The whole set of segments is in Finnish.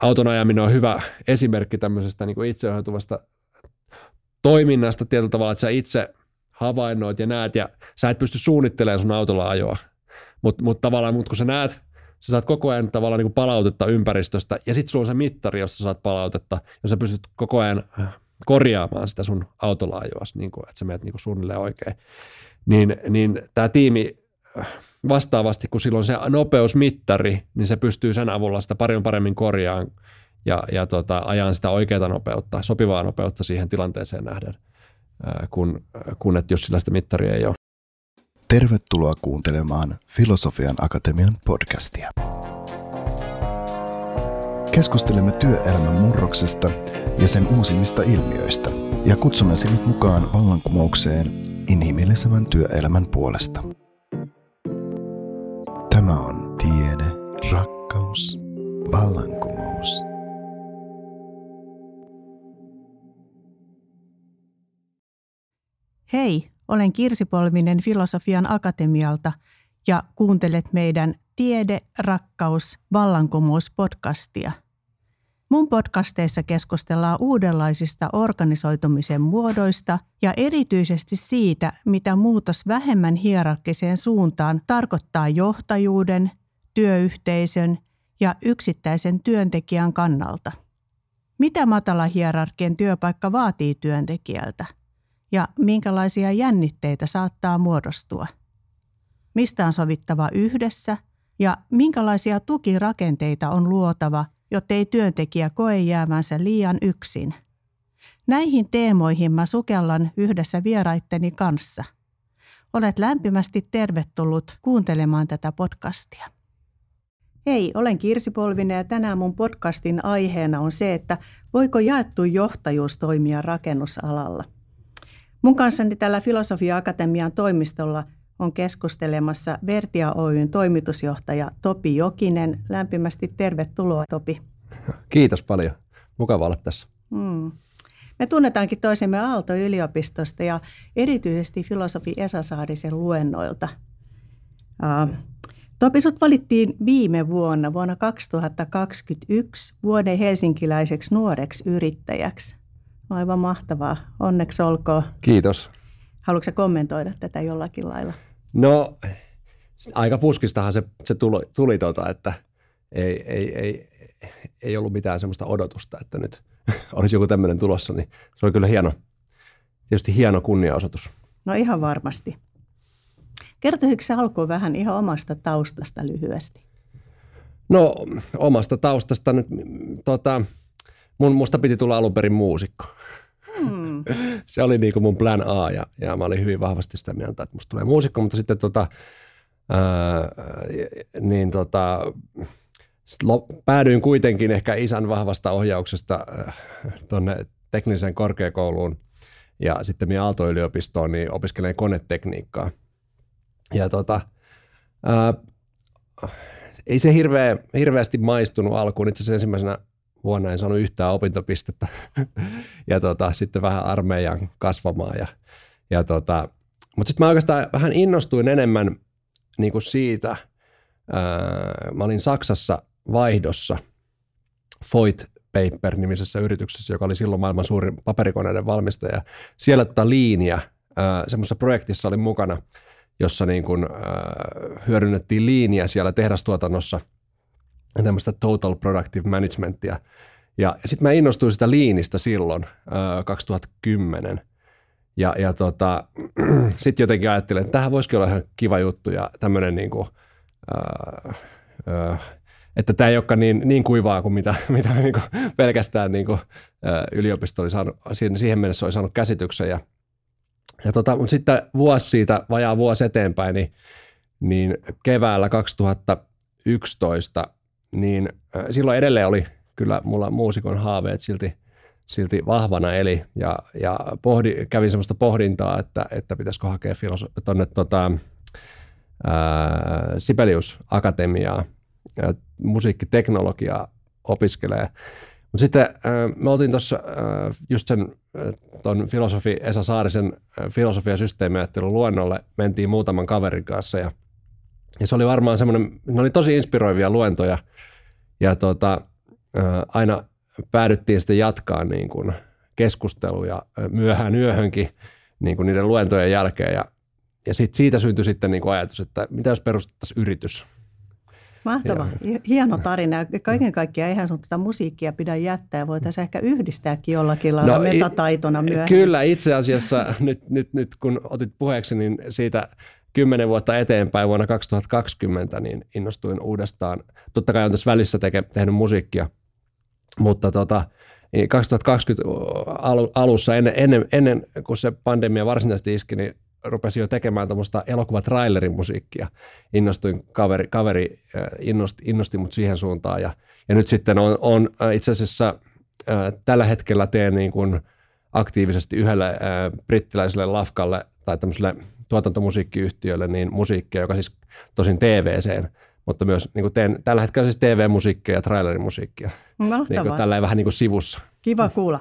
auton ajaminen on hyvä esimerkki tämmöisestä niin kuin itseohjautuvasta toiminnasta tietyllä tavalla, että sä itse havainnoit ja näet ja sä et pysty suunnittelemaan sun autolla ajoa. Mutta mut tavallaan, mut kun sä näet, sä saat koko ajan tavallaan niin kuin palautetta ympäristöstä ja sitten sulla on se mittari, jossa saat palautetta ja sä pystyt koko ajan korjaamaan sitä sun autolla ajoa, niin kuin, että sä menet niin suunnilleen oikein. Niin, niin tämä tiimi vastaavasti, kun silloin se nopeusmittari, niin se pystyy sen avulla sitä paljon paremmin korjaamaan ja, ja tota, ajan sitä oikeaa nopeutta, sopivaa nopeutta siihen tilanteeseen nähden, kun, kun että jos sillä sitä mittaria ei ole. Tervetuloa kuuntelemaan Filosofian Akatemian podcastia. Keskustelemme työelämän murroksesta ja sen uusimmista ilmiöistä ja kutsumme sinut mukaan vallankumoukseen inhimillisemmän työelämän puolesta. Tämä on tiede, rakkaus, vallankumous. Hei, olen Kirsi Polminen Filosofian Akatemialta ja kuuntelet meidän Tiede, rakkaus, vallankumous podcastia. Mun podcasteissa keskustellaan uudenlaisista organisoitumisen muodoista ja erityisesti siitä, mitä muutos vähemmän hierarkkiseen suuntaan tarkoittaa johtajuuden, työyhteisön ja yksittäisen työntekijän kannalta. Mitä matala hierarkien työpaikka vaatii työntekijältä – ja minkälaisia jännitteitä saattaa muodostua. Mistä on sovittava yhdessä ja minkälaisia tukirakenteita on luotava, jottei työntekijä koe jäävänsä liian yksin. Näihin teemoihin mä sukellan yhdessä vieraitteni kanssa. Olet lämpimästi tervetullut kuuntelemaan tätä podcastia. Hei, olen Kirsi Polvinen ja tänään mun podcastin aiheena on se, että voiko jaettu johtajuus toimia rakennusalalla. Mun kanssani tällä Filosofia Akatemian toimistolla on keskustelemassa Vertia Oyn toimitusjohtaja Topi Jokinen. Lämpimästi tervetuloa Topi. Kiitos paljon. Mukava olla tässä. Hmm. Me tunnetaankin toisemme Aalto-yliopistosta ja erityisesti filosofi Esa Saarisen luennoilta. Uh, Topi, sut valittiin viime vuonna, vuonna 2021, vuoden helsinkiläiseksi nuoreksi yrittäjäksi. Aivan mahtavaa. Onneksi olkoon. Kiitos. Haluatko kommentoida tätä jollakin lailla? No, aika puskistahan se, se tuli, tuli tota, että ei, ei, ei, ei ollut mitään semmoista odotusta, että nyt olisi joku tämmöinen tulossa, niin se oli kyllä hieno, tietysti hieno kunniaosoitus. No ihan varmasti. Kertoisitko se alkuun vähän ihan omasta taustasta lyhyesti? No omasta taustasta nyt tota, mun, musta piti tulla alun perin muusikko. Se oli niin kuin mun plan A ja, ja mä olin hyvin vahvasti sitä mieltä, että musta tulee muusikko, mutta sitten tota, ää, niin tota, päädyin kuitenkin ehkä isän vahvasta ohjauksesta tuonne tekniseen korkeakouluun ja sitten minä Aalto-yliopistoon niin opiskelen konetekniikkaa. Ja tota, ää, ei se hirveä, hirveästi maistunut alkuun. Itse asiassa ensimmäisenä vuonna en saanut yhtään opintopistettä ja tota, sitten vähän armeijan kasvamaan. Ja, ja tota, mutta sitten mä oikeastaan vähän innostuin enemmän niin kuin siitä, ää, mä olin Saksassa vaihdossa Voigt Paper nimisessä yrityksessä, joka oli silloin maailman suurin paperikoneiden valmistaja. Siellä tota liiniä, semmoisessa projektissa olin mukana, jossa niin kuin, ää, hyödynnettiin liiniä siellä tehdastuotannossa – tämmöistä total productive managementia. Ja sitten mä innostuin sitä liinistä silloin, äh, 2010. Ja, ja tota, sitten jotenkin ajattelin, että tähän voisikin olla ihan kiva juttu ja tämmöinen niin kuin, äh, äh, että tämä ei olekaan niin, niin kuivaa kuin mitä, mitä niin kuin pelkästään niin kuin, yliopisto oli saanut, siihen mennessä oli saanut käsityksen. Ja, ja tota, mutta sitten vuosi siitä, vajaa vuosi eteenpäin, niin, niin keväällä 2011 niin silloin edelleen oli kyllä mulla muusikon haaveet silti, silti vahvana eli ja, ja pohdi, kävin semmoista pohdintaa, että, että pitäisikö hakea filoso- tuonne tota, Sibelius Akatemiaa ja musiikkiteknologiaa opiskelee. Mutta sitten me oltiin tuossa just sen tuon filosofi Esa Saarisen filosofia systeemiajattelun luennolle, mentiin muutaman kaverin kanssa ja, ja se oli varmaan semmoinen, ne oli tosi inspiroivia luentoja – ja tota, aina päädyttiin sitten jatkaa niin kuin keskusteluja myöhään yöhönkin niin kuin niiden luentojen jälkeen. Ja, ja sit siitä syntyi sitten niin kuin ajatus, että mitä jos perustettaisiin yritys – Mahtava. Ja. Hieno tarina. Kaiken kaikkiaan eihän sun tuota musiikkia pidä jättää. Voitaisiin ehkä yhdistääkin jollakin lailla no, metataitona myöhemmin. Kyllä, itse asiassa nyt, nyt, nyt kun otit puheeksi, niin siitä kymmenen vuotta eteenpäin vuonna 2020 niin innostuin uudestaan. Totta kai on tässä välissä teke, tehnyt musiikkia, mutta tota, 2020 niin alussa ennen, ennen, ennen kuin se pandemia varsinaisesti iski, niin rupesin jo tekemään tuommoista elokuvatrailerin musiikkia. Innostuin, kaveri, kaveri innosti, innosti mut siihen suuntaan ja, ja nyt sitten on, on itse asiassa äh, tällä hetkellä teen niin kuin aktiivisesti yhdelle äh, brittiläiselle lafkalle tai tämmöiselle tuotantomusiikkiyhtiölle niin musiikkia, joka siis tosin TVCen, mutta myös niin kuin teen tällä hetkellä siis TV-musiikkia ja trailerimusiikkia. Mahtavaa. Niin kuin tällä vähän niin kuin sivussa. Kiva kuulla.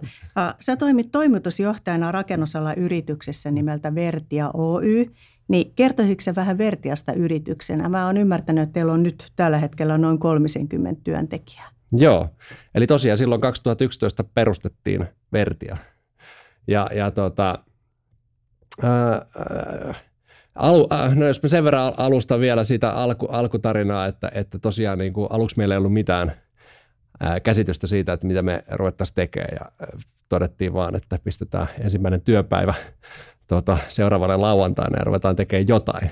Sä toimit toimitusjohtajana rakennusala yrityksessä nimeltä Vertia Oy. Niin kertoisitko vähän Vertiasta yrityksenä? Mä oon ymmärtänyt, että teillä on nyt tällä hetkellä noin 30 työntekijää. Joo, eli tosiaan silloin 2011 perustettiin Vertia. Ja, ja tota, Alu, äh, no jos mä sen verran alustan vielä sitä alku, alkutarinaa, että, että tosiaan niin kuin aluksi meillä ei ollut mitään ää, käsitystä siitä, että mitä me ruvettaisiin tekemään ja todettiin vaan, että pistetään ensimmäinen työpäivä tota, seuraavalle lauantaina ja ruvetaan tekemään jotain.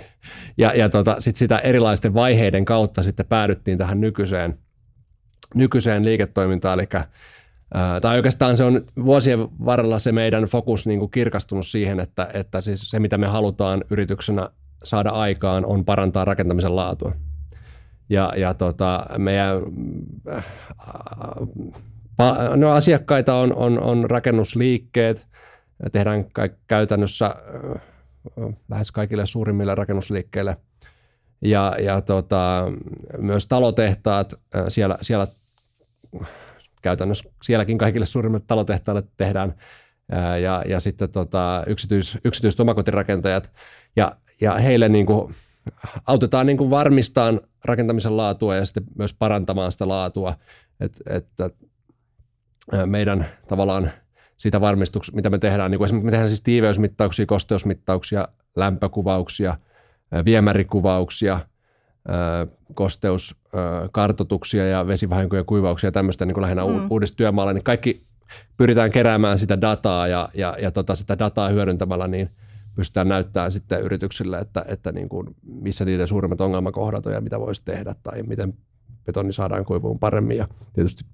Ja, ja tota, sitten sitä erilaisten vaiheiden kautta sitten päädyttiin tähän nykyiseen, nykyiseen liiketoimintaan, eli tai oikeastaan se on vuosien varrella se meidän fokus niin kuin kirkastunut siihen, että, että siis se mitä me halutaan yrityksenä saada aikaan on parantaa rakentamisen laatua. Ja, ja tota, meidän no asiakkaita on, on, on rakennusliikkeet, tehdään käytännössä lähes kaikille suurimmille rakennusliikkeille ja, ja tota, myös talotehtaat, siellä, siellä käytännössä sielläkin kaikille suurimmat talotehtaille tehdään ja, ja sitten tota, yksityis, yksityiset omakotirakentajat. Ja, ja heille niin kuin autetaan niin kuin varmistamaan rakentamisen laatua ja sitten myös parantamaan sitä laatua, että, että meidän tavallaan siitä varmistuksesta, mitä me tehdään, niin kuin esimerkiksi me tehdään siis tiiveysmittauksia, kosteusmittauksia, lämpökuvauksia, viemärikuvauksia – kosteuskartotuksia ja vesivahinkoja, kuivauksia ja tämmöistä niin kuin lähinnä mm. uudesta työmaalla, niin kaikki pyritään keräämään sitä dataa ja, ja, ja tota, sitä dataa hyödyntämällä niin pystytään näyttämään sitten yrityksille, että, että niin kuin missä niiden suurimmat ongelmakohdat on ja mitä voisi tehdä tai miten betoni saadaan kuivuun paremmin ja tietysti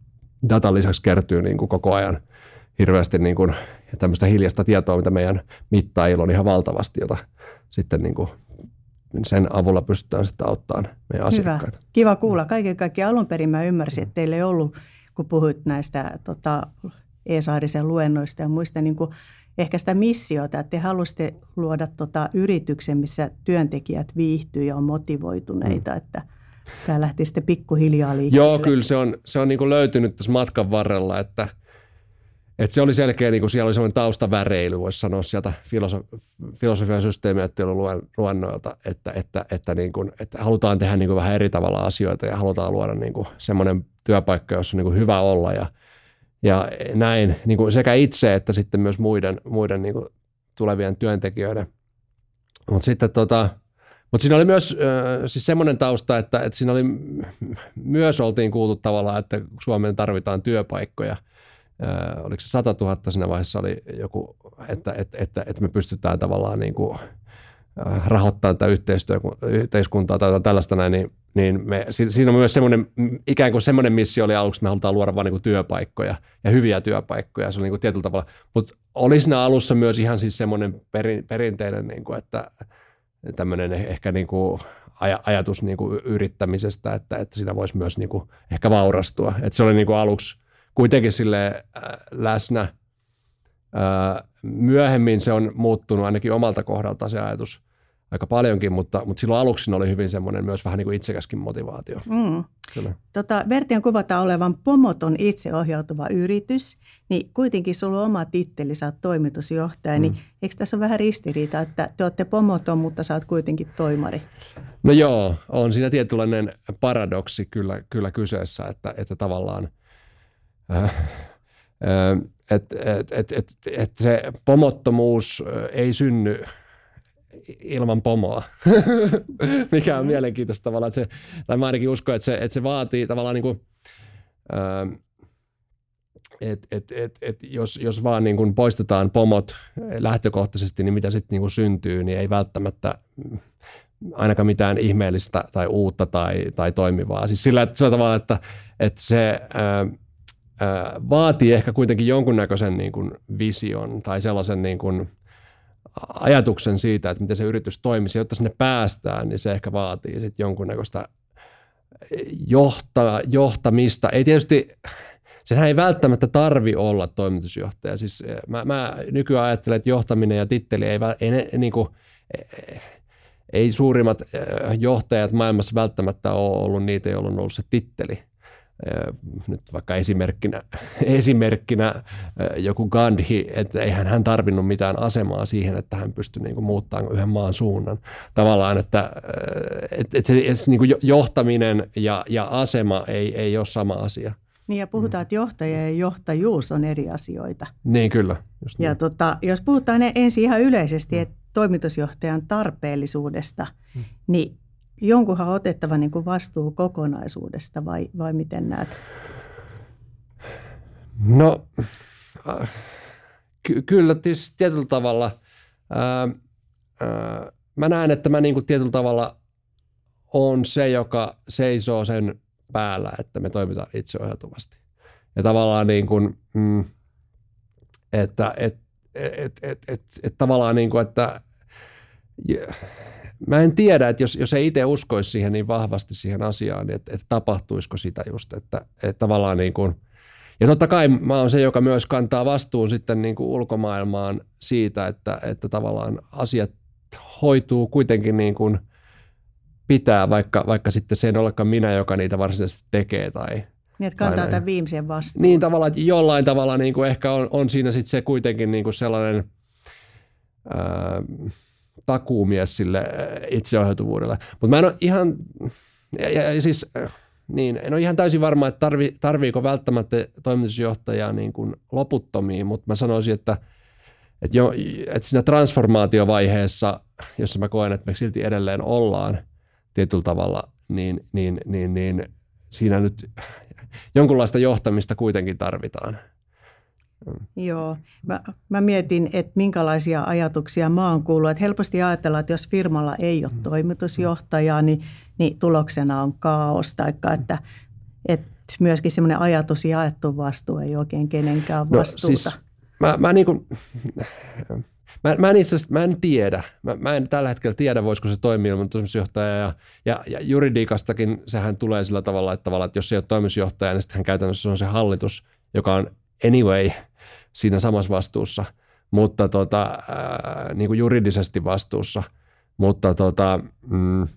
datan lisäksi kertyy niin kuin koko ajan hirveästi niin kuin tämmöistä hiljasta tietoa, mitä meidän mittaajilla on ihan valtavasti, jota sitten niin kuin sen avulla pystytään sitten auttamaan meidän asiakkaita. Hyvä. Kiva kuulla. Kaiken kaikkiaan alun perin mä ymmärsin, että teillä ei ollut, kun puhuit näistä tota, E-Saarisen luennoista ja muista, niin kuin ehkä sitä missiota, että te halusitte luoda tota yrityksen, missä työntekijät viihtyy ja on motivoituneita, mm. että tämä lähti sitten pikkuhiljaa liikkeelle. Joo, kyllä se on, se on niin kuin löytynyt tässä matkan varrella, että – et se oli selkeä, niin kuin siellä oli semmoinen taustaväreily, voisi sanoa sieltä filosof- filosofian systeemiajattelun luennoilta, että, että, että, niin kuin, että halutaan tehdä niin kuin vähän eri tavalla asioita ja halutaan luoda niin kuin semmoinen työpaikka, jossa on niin kuin hyvä olla ja, ja näin niin kuin sekä itse että sitten myös muiden, muiden niin kuin tulevien työntekijöiden. Mutta sitten tota, mutta siinä oli myös siis semmoinen tausta, että, että siinä oli myös oltiin kuultu tavallaan, että Suomeen tarvitaan työpaikkoja – äh, oliko se 100 000 siinä vaiheessa oli joku, että, että, että, että me pystytään tavallaan niin kuin, rahoittamaan tätä yhteiskuntaa tai tällaista näin, niin, niin me, siinä on myös semmoinen, ikään kuin semmoinen missio oli aluksi, että me halutaan luoda vain niin työpaikkoja ja hyviä työpaikkoja, se oli niin kuin tietyllä tavalla, mutta oli siinä alussa myös ihan siis semmoinen perin, perinteinen, niin kuin, että tämmöinen ehkä niin kuin aj- ajatus niin kuin yrittämisestä, että, että siinä voisi myös niin kuin ehkä vaurastua, että se oli niin kuin aluksi kuitenkin sille äh, läsnä. Äh, myöhemmin se on muuttunut ainakin omalta kohdalta se ajatus aika paljonkin, mutta, mutta silloin aluksi oli hyvin semmoinen myös vähän niin kuin itsekäskin motivaatio. Mm. Kyllä. Tota, Vertian kuvataan olevan pomoton itseohjautuva yritys, niin kuitenkin sulla on oma titteli, sä oot toimitusjohtaja, niin mm. niin eikö tässä ole vähän ristiriita, että te olette pomoton, mutta sä oot kuitenkin toimari? No joo, on siinä tietynlainen paradoksi kyllä, kyllä kyseessä, että, että tavallaan – että et, et, et, et se pomottomuus ei synny ilman pomoa, mikä on mielenkiintoista tavallaan. Että se, tai mä ainakin uskon, että se, että se vaatii tavallaan niin kuin, että et, et, et, jos, jos vaan niin kuin poistetaan pomot lähtökohtaisesti, niin mitä sitten niin syntyy, niin ei välttämättä ainakaan mitään ihmeellistä tai uutta tai, tai toimivaa. Siis sillä, sillä tavalla, että, että se ää, vaatii ehkä kuitenkin jonkunnäköisen niin kuin vision tai sellaisen niin kuin ajatuksen siitä, että miten se yritys toimisi, jotta sinne päästään, niin se ehkä vaatii sitten jonkunnäköistä johta, johtamista. Ei tietysti, senhän ei välttämättä tarvi olla toimitusjohtaja. Siis mä, mä nykyään ajattelen, että johtaminen ja titteli ei, ei, ei niin kuin, ei suurimmat johtajat maailmassa välttämättä ole ollut niitä, joilla on ollut se titteli. Nyt vaikka esimerkkinä, esimerkkinä joku Gandhi, että eihän hän tarvinnut mitään asemaa siihen, että hän pystyi niin muuttamaan yhden maan suunnan. Tavallaan, että, että, että se, se niin johtaminen ja, ja asema ei, ei ole sama asia. Niin ja puhutaan, että johtaja ja johtajuus on eri asioita. Niin kyllä. Just niin. Ja tota, jos puhutaan ensin ihan yleisesti, että toimitusjohtajan tarpeellisuudesta, hmm. niin jonkunhan on otettava niin kuin vastuu kokonaisuudesta vai, vai miten näet? No äh, ky- kyllä tietysti tietyllä tavalla. Ää, ää, mä näen, että mä niin kuin tietyllä tavalla on se, joka seisoo sen päällä, että me toimitaan itseohjautuvasti. Ja tavallaan niin kuin, mm, että et, et, et, et, et, tavallaan niin kuin, että yeah. Mä en tiedä, että jos, jos ei itse uskoisi siihen niin vahvasti siihen asiaan, niin että, että tapahtuisiko sitä just, että, että tavallaan niin kuin, ja totta kai mä oon se, joka myös kantaa vastuun sitten niin kuin ulkomaailmaan siitä, että, että tavallaan asiat hoituu kuitenkin niin kuin pitää, vaikka, vaikka sitten se ei olekaan minä, joka niitä varsinaisesti tekee tai, niin, että kantaa tämän viimeisen vastuun. Niin tavallaan, että jollain tavalla niin kuin ehkä on, on siinä sitten se kuitenkin niin kuin sellainen ää, takuumies sille itseohjautuvuudelle. Mutta mä en ole ihan, ja, ja, ja siis niin, en ole ihan täysin varma, että tarvi, tarviiko välttämättä toimitusjohtajaa niin kuin loputtomiin, mutta mä sanoisin, että, että, jo, että siinä transformaatiovaiheessa, jossa mä koen, että me silti edelleen ollaan tietyllä tavalla, niin, niin, niin, niin siinä nyt jonkunlaista johtamista kuitenkin tarvitaan. Joo, mä, mä mietin, että minkälaisia ajatuksia mä oon kuullut. Että helposti ajatellaan, että jos firmalla ei ole mm. toimitusjohtajaa, niin, niin tuloksena on kaos. Tai että, että myöskin semmoinen ajatus jaettu vastuu ei oikein kenenkään no, vastuuta. No, siis mä, mä, niin kuin, mä, mä, en itse mä en tiedä. Mä, mä en tällä hetkellä tiedä, voisiko se toimia ilman toimitusjohtajaa. Ja, ja, ja juridiikastakin sehän tulee sillä tavalla, että, tavalla, että jos ei ole toimitusjohtaja, niin sitten käytännössä on se hallitus, joka on anyway – siinä samassa vastuussa, mutta tota, ää, niin kuin juridisesti vastuussa. Mutta, tota, mm,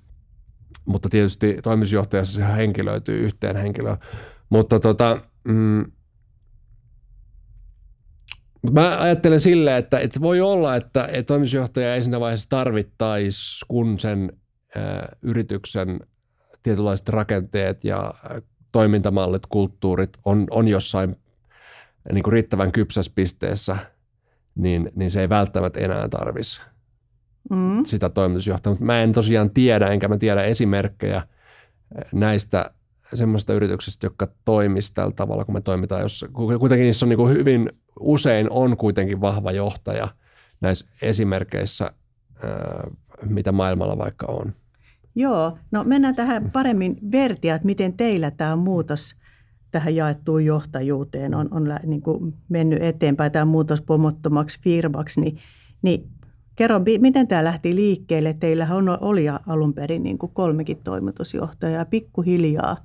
mutta tietysti toimitusjohtajassa se henkilöityy yhteen henkilöön. Mutta tota, mm, Mä ajattelen silleen, että, että voi olla, että, että toimitusjohtaja ei siinä vaiheessa tarvittaisi, kun sen ää, yrityksen tietynlaiset rakenteet ja toimintamallit, kulttuurit on, on jossain niin kuin riittävän kypsässä pisteessä, niin, niin se ei välttämättä enää tarvisi mm. sitä toimitusjohtajaa. Mutta mä en tosiaan tiedä, enkä mä tiedä esimerkkejä näistä semmoista yrityksistä, jotka toimisi tällä tavalla, kun me toimitaan, jos kuitenkin niissä on niin kuin hyvin usein on kuitenkin vahva johtaja näissä esimerkkeissä, eh, mitä maailmalla vaikka on. Joo, no mennään tähän paremmin vertia, että miten teillä tämä muutos tähän jaettuun johtajuuteen on, on niin kuin mennyt eteenpäin, tämä muutos pomottomaksi firmaksi, niin, niin kerro, miten tämä lähti liikkeelle? Teillähän oli alun perin niin kuin kolmekin toimitusjohtajaa ja pikkuhiljaa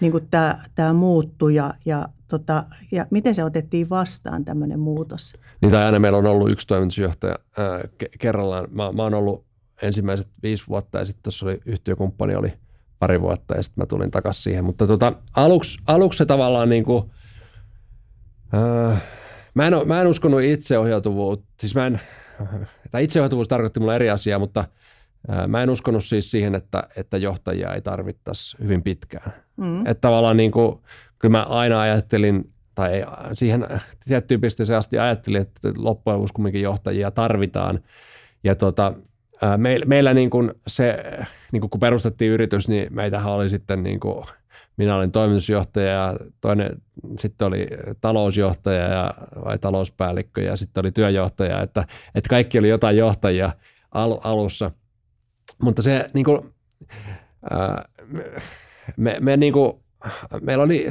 niin kuin tämä, tämä muuttui ja, ja, tota, ja miten se otettiin vastaan tämmöinen muutos? Niin tai aina meillä on ollut yksi toimitusjohtaja ää, kerrallaan. Mä, mä oon ollut ensimmäiset viisi vuotta ja sitten tuossa oli yhtiökumppani oli – pari vuotta ja sitten mä tulin takaisin siihen. Mutta tota, aluksi, aluksi se tavallaan niin kuin, äh, mä, en, mä en uskonut itseohjautuvuutta, siis mä en, tai itseohjautuvuus tarkoitti mulle eri asiaa, mutta äh, mä en uskonut siis siihen, että, että johtajia ei tarvittaisi hyvin pitkään. Mm. Että tavallaan niin kuin, kyllä mä aina ajattelin tai siihen tiettyyn pisteeseen asti ajattelin, että loppujen lopuksi kumminkin johtajia tarvitaan. Ja tota, me, meillä niin kuin se, niin kuin kun perustettiin yritys, niin meitähän oli sitten niin kuin, minä olin toimitusjohtaja ja toinen sitten oli talousjohtaja ja, vai talouspäällikkö ja sitten oli työjohtaja, että, että kaikki oli jotain johtajia al, alussa. Mutta se niin kuin, me, me niin kuin, meillä oli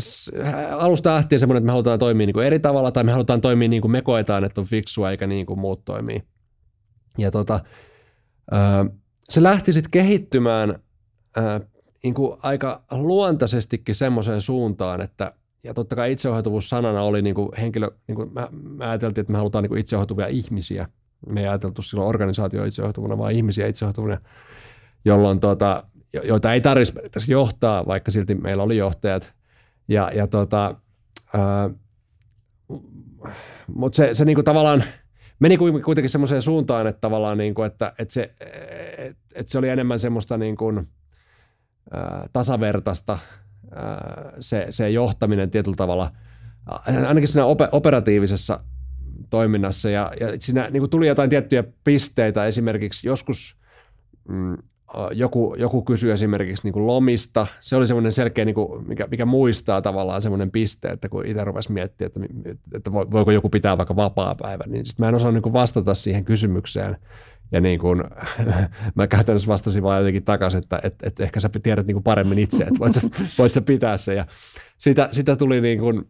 alusta lähtien semmoinen, että me halutaan toimia niin kuin eri tavalla tai me halutaan toimia niin kuin me koetaan, että on fiksua eikä niin kuin muut toimii. Ja tota, se lähti sitten kehittymään niin kuin aika luontaisestikin semmoiseen suuntaan, että ja totta kai itseohjautuvuus sanana oli niin kuin henkilö, niin kuin mä, mä ajateltiin, että me halutaan niin kuin itseohjautuvia ihmisiä. Me ei ajateltu silloin organisaatio itseohjautuvuna, vaan ihmisiä itseohjautuvuna, jolloin tuota, joita ei tarvitsisi johtaa, vaikka silti meillä oli johtajat. Ja, ja tota, mutta se, se niinku tavallaan meni kuitenkin semmoiseen suuntaan, että tavallaan niinku, että, että, se, että se oli enemmän semmoista niinku, ää, tasavertaista ää, se, se johtaminen tietyllä tavalla, ainakin siinä operatiivisessa toiminnassa. Ja, ja siinä niin tuli jotain tiettyjä pisteitä. Esimerkiksi joskus mm, joku, joku kysyi esimerkiksi niin kuin lomista. Se oli semmoinen selkeä, niin kuin, mikä, mikä muistaa tavallaan semmoinen piste, että kun itse rupesi miettimään, että, että voiko joku pitää vaikka vapaa-päivän, niin sitten mä en osaa niin kuin vastata siihen kysymykseen. Ja niin kuin, mä käytännössä vastasin vaan jotenkin takaisin, että, että, että ehkä sä tiedät niin kuin paremmin itse, että voit sä, voit sä pitää se. Ja sitä, sitä tuli niin kuin,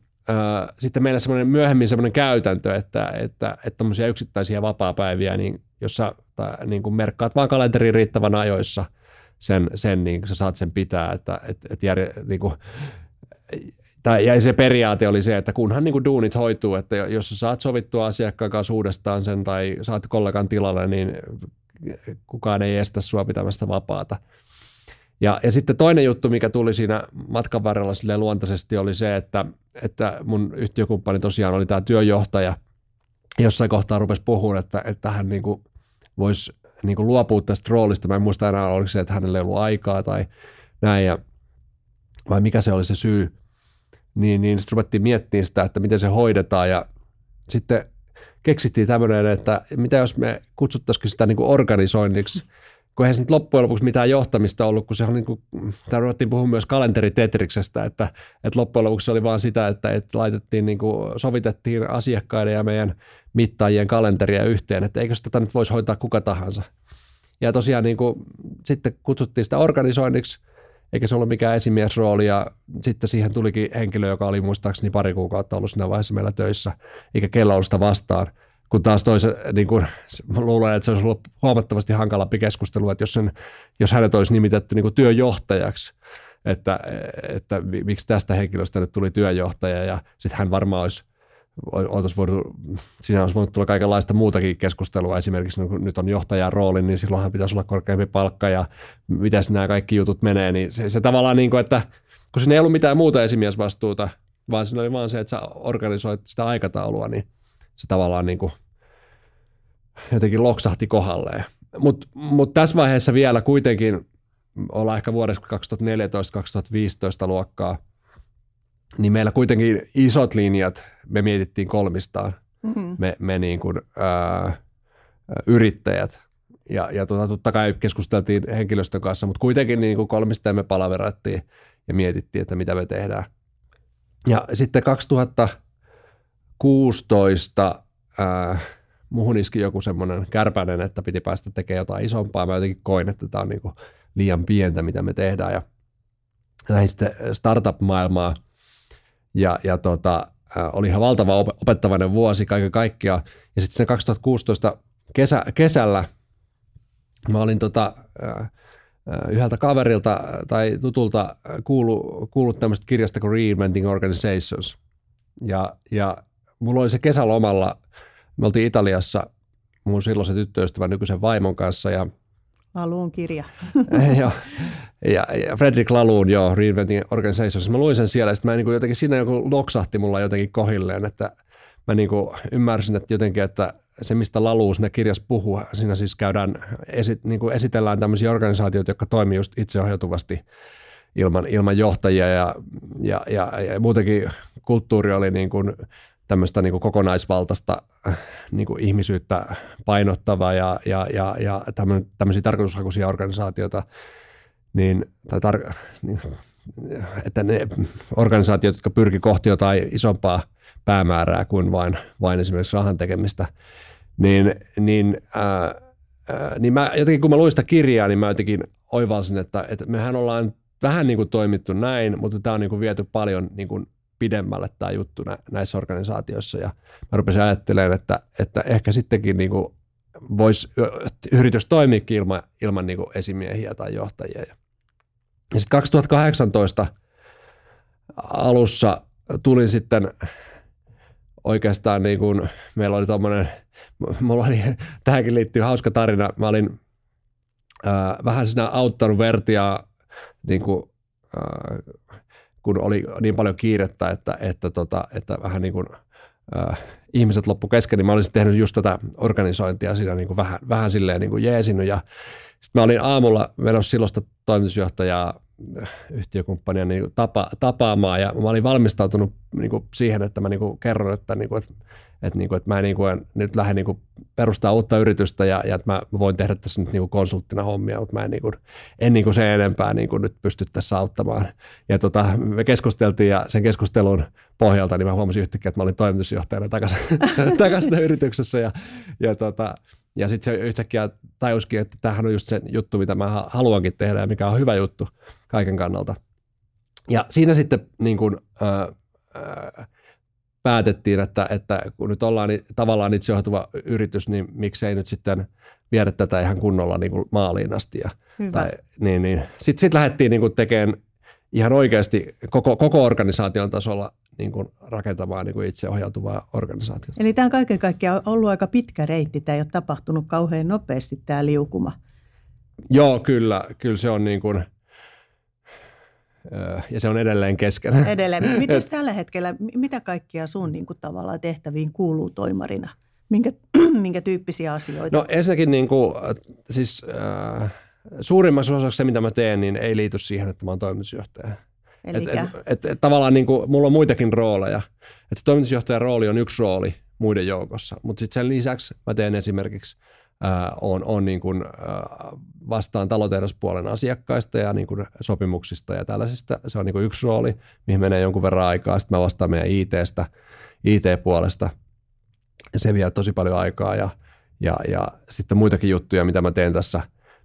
sitten meillä semmoinen myöhemmin semmoinen käytäntö, että, että, että yksittäisiä vapaa-päiviä, niin jossa tai, niin kuin merkkaat vaan kalenteriin riittävän ajoissa sen, sen niin sä saat sen pitää, että et, et järje, niin kuin, tai, ja se periaate oli se, että kunhan niin kuin duunit hoituu, että jos sä saat sovittua asiakkaan kanssa uudestaan sen tai saat kollegan tilalle, niin kukaan ei estä sua pitämästä vapaata. Ja, ja sitten toinen juttu, mikä tuli siinä matkan varrella sille luontaisesti, oli se, että, että mun yhtiökumppani tosiaan oli tämä työjohtaja. Jossain kohtaa rupesi puhumaan, että, että hän niin voisi niin luopua tästä roolista. Mä en muista enää, oliko se, että hänelle ei ollut aikaa tai näin, ja, vai mikä se oli se syy. Niin, niin sitten ruvettiin miettimään sitä, että miten se hoidetaan, ja sitten keksittiin tämmöinen, että mitä jos me kutsuttaisiin sitä niin organisoinniksi, kun eihän se nyt loppujen lopuksi mitään johtamista ollut, kun se on niin kuin, täällä ruvettiin puhua myös kalenteritetriksestä, että, että loppujen lopuksi se oli vaan sitä, että, että laitettiin, niin kuin, sovitettiin asiakkaiden ja meidän mittaajien kalenteria yhteen, että eikö tätä nyt voisi hoitaa kuka tahansa. Ja tosiaan niin kuin, sitten kutsuttiin sitä organisoinniksi, eikä se ollut mikään esimiesrooli ja sitten siihen tulikin henkilö, joka oli muistaakseni pari kuukautta ollut siinä vaiheessa meillä töissä, eikä kello ollut sitä vastaan – kun taas toisen, niin kuin, luulen, että se olisi ollut huomattavasti hankalampi keskustelu, että jos, sen, jos hänet olisi nimitetty niin kuin työjohtajaksi, että, että miksi tästä henkilöstä nyt tuli työjohtaja ja sitten hän varmaan olisi oltaisiin voinut, siinä olisi voinut tulla kaikenlaista muutakin keskustelua. Esimerkiksi kun nyt on johtajan rooli, niin silloinhan pitäisi olla korkeampi palkka ja miten nämä kaikki jutut menee. Niin se, se tavallaan niin kuin, että kun siinä ei ollut mitään muuta esimiesvastuuta, vaan siinä oli vaan se, että sä organisoit sitä aikataulua, niin se tavallaan niin kuin jotenkin loksahti kohdalleen. Mutta mut tässä vaiheessa vielä kuitenkin ollaan ehkä vuodessa 2014-2015 luokkaa, niin meillä kuitenkin isot linjat me mietittiin kolmistaan, mm-hmm. me, me niin kuin, ää, yrittäjät. Ja, ja tota, totta kai keskusteltiin henkilöstön kanssa, mutta kuitenkin niin kuin kolmistaan me palaverattiin ja mietittiin, että mitä me tehdään. Ja sitten 2000 16 äh, muhun iski joku semmoinen kärpäinen, että piti päästä tekemään jotain isompaa. Mä jotenkin koin, että tämä on niin liian pientä, mitä me tehdään. Ja lähdin sitten startup-maailmaa ja, ja tota, äh, oli ihan valtava opettavainen vuosi kaiken kaikkiaan. Ja sitten sen 2016 kesä, kesällä mä olin tota, äh, yhdeltä kaverilta tai tutulta kuullut, kuullut tämmöistä kirjasta kuin Reinventing Organizations. Ja, ja mulla oli se kesälomalla, me oltiin Italiassa mun silloisen tyttöystävän nykyisen vaimon kanssa ja Laluun kirja. ja, ja, ja Fredrik Laluun, joo, Reinventing Organizations. Mä luin sen siellä, ja sitten mä niin kuin jotenkin siinä joku loksahti mulla jotenkin kohilleen, että mä niin kuin ymmärsin, että jotenkin, että se, mistä Lalu siinä kirjassa puhuu, siinä siis käydään, esi, niin kuin esitellään tämmöisiä organisaatioita, jotka toimii just itseohjautuvasti ilman, ilman johtajia ja, ja, ja, ja muutenkin kulttuuri oli niin kuin tämmöistä niin kokonaisvaltaista niin kuin ihmisyyttä painottavaa ja, ja, ja, ja tämmöisiä tarkoitushakuisia organisaatioita, niin, tai tar- niin, että ne organisaatiot, jotka pyrki kohti jotain isompaa päämäärää kuin vain, vain esimerkiksi rahan tekemistä, niin, niin, ää, ää, niin mä jotenkin kun mä luin sitä kirjaa, niin mä jotenkin oivalsin, että, että mehän ollaan vähän niin kuin toimittu näin, mutta tämä on niin kuin viety paljon niin kuin pidemmälle tämä juttu nä, näissä organisaatioissa ja mä rupesin ajattelemaan, että, että ehkä sittenkin niin kuin voisi yritys toimiikin ilman, ilman niin kuin esimiehiä tai johtajia. Ja, sitten 2018 alussa tulin sitten oikeastaan niin kuin, meillä oli tuommoinen, mulla oli, tähänkin liittyy hauska tarina, mä olin ää, vähän siinä auttanut Vertia niin kuin, ää, kun oli niin paljon kiirettä, että, että, tota, että vähän niin kuin, äh, ihmiset loppu kesken, niin mä olisin tehnyt just tätä organisointia siinä niin kuin vähän, vähän silleen niin kuin jeesinyt. Ja sitten mä olin aamulla menossa silloista toimitusjohtajaa yhtiökumppania niin tapa, tapaamaan ja mä olin valmistautunut niin kuin siihen, että mä niin kuin kerron, että, niin kuin, että, että, niin kuin, että mä niin kuin, nyt lähden niin kuin perustaa uutta yritystä ja, ja että mä voin tehdä tässä nyt niin kuin konsulttina hommia, mutta mä en, niin kuin, en niin kuin sen enempää niin kuin nyt pysty tässä auttamaan. Ja tota, me keskusteltiin ja sen keskustelun pohjalta niin mä huomasin yhtäkkiä, että mä olin toimitusjohtajana takaisin, takaisin yrityksessä ja, ja tota, ja sitten se yhtäkkiä tajuskin, että tämähän on just se juttu, mitä mä haluankin tehdä ja mikä on hyvä juttu kaiken kannalta. Ja siinä sitten niin kuin, ää, ää, päätettiin, että, että kun nyt ollaan niin, tavallaan itsejohtuva yritys, niin miksei nyt sitten viedä tätä ihan kunnolla niin kuin maaliin asti. Ja, tai, niin, niin. Sitten sit lähdettiin niin kuin tekemään ihan oikeasti koko, koko organisaation tasolla niin kuin rakentamaan niin kuin itseohjautuvaa organisaatiota. Eli tämä on kaiken kaikkiaan ollut aika pitkä reitti. Tämä ei ole tapahtunut kauhean nopeasti tämä liukuma. Joo, kyllä. Kyllä se on niin kuin, ja se on edelleen kesken. Edelleen. Miten tällä hetkellä, mitä kaikkia sun niin kuin, tavallaan tehtäviin kuuluu toimarina? Minkä, minkä tyyppisiä asioita? No ensinnäkin niin kuin, siis, äh, suurimmassa osassa se, mitä mä teen, niin ei liity siihen, että mä oon toimitusjohtaja. Et, et, et, et, tavallaan niin kuin, mulla on muitakin rooleja. Et toimitusjohtajan rooli on yksi rooli muiden joukossa, mutta sitten sen lisäksi mä teen esimerkiksi äh, on, on niin kuin, äh, vastaan talotehdaspuolen asiakkaista ja niin kuin sopimuksista ja tällaisista. Se on niin kuin yksi rooli, mihin menee jonkun verran aikaa. Sitten mä vastaan meidän ITstä, IT-puolesta ja se vie tosi paljon aikaa ja, ja, ja sitten muitakin juttuja, mitä mä teen tässä,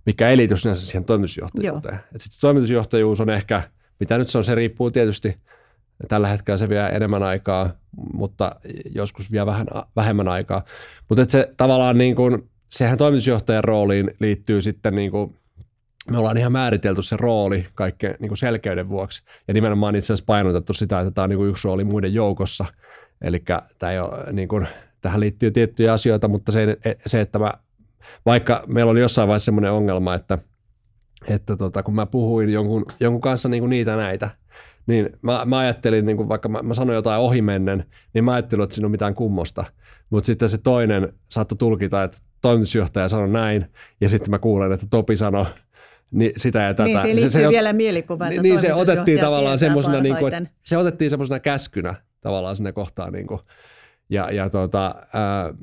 mikä ei liity sinänsä siihen toimitusjohtajuuteen. Sitten toimitusjohtajuus on ehkä – mitä nyt se on, se riippuu tietysti. Tällä hetkellä se vie enemmän aikaa, mutta joskus vie vähän, vähemmän aikaa. Mutta se tavallaan niin kuin, sehän toimitusjohtajan rooliin liittyy sitten niin kuin, me ollaan ihan määritelty se rooli kaikkeen niin selkeyden vuoksi. Ja nimenomaan itse asiassa painotettu sitä, että tämä on niin kuin yksi rooli muiden joukossa. Eli tämä niin tähän liittyy tiettyjä asioita, mutta se, se että mä, vaikka meillä oli jossain vaiheessa sellainen ongelma, että – että tota, kun mä puhuin jonkun, jonkun kanssa niin kuin niitä näitä, niin mä, mä ajattelin, niin kuin vaikka mä, mä sanoin jotain ohimennen, niin mä ajattelin, että siinä on mitään kummosta. Mutta sitten se toinen saattoi tulkita, että toimitusjohtaja sanoi näin, ja sitten mä kuulen, että Topi sanoi niin sitä ja tätä. Niin, se liittyy se, se, vielä mielikuva, että Niin se otettiin tavallaan semmoisena, niin kuin, että se otettiin semmoisena käskynä tavallaan sinne kohtaan. Niin kuin, ja, ja tota, ää,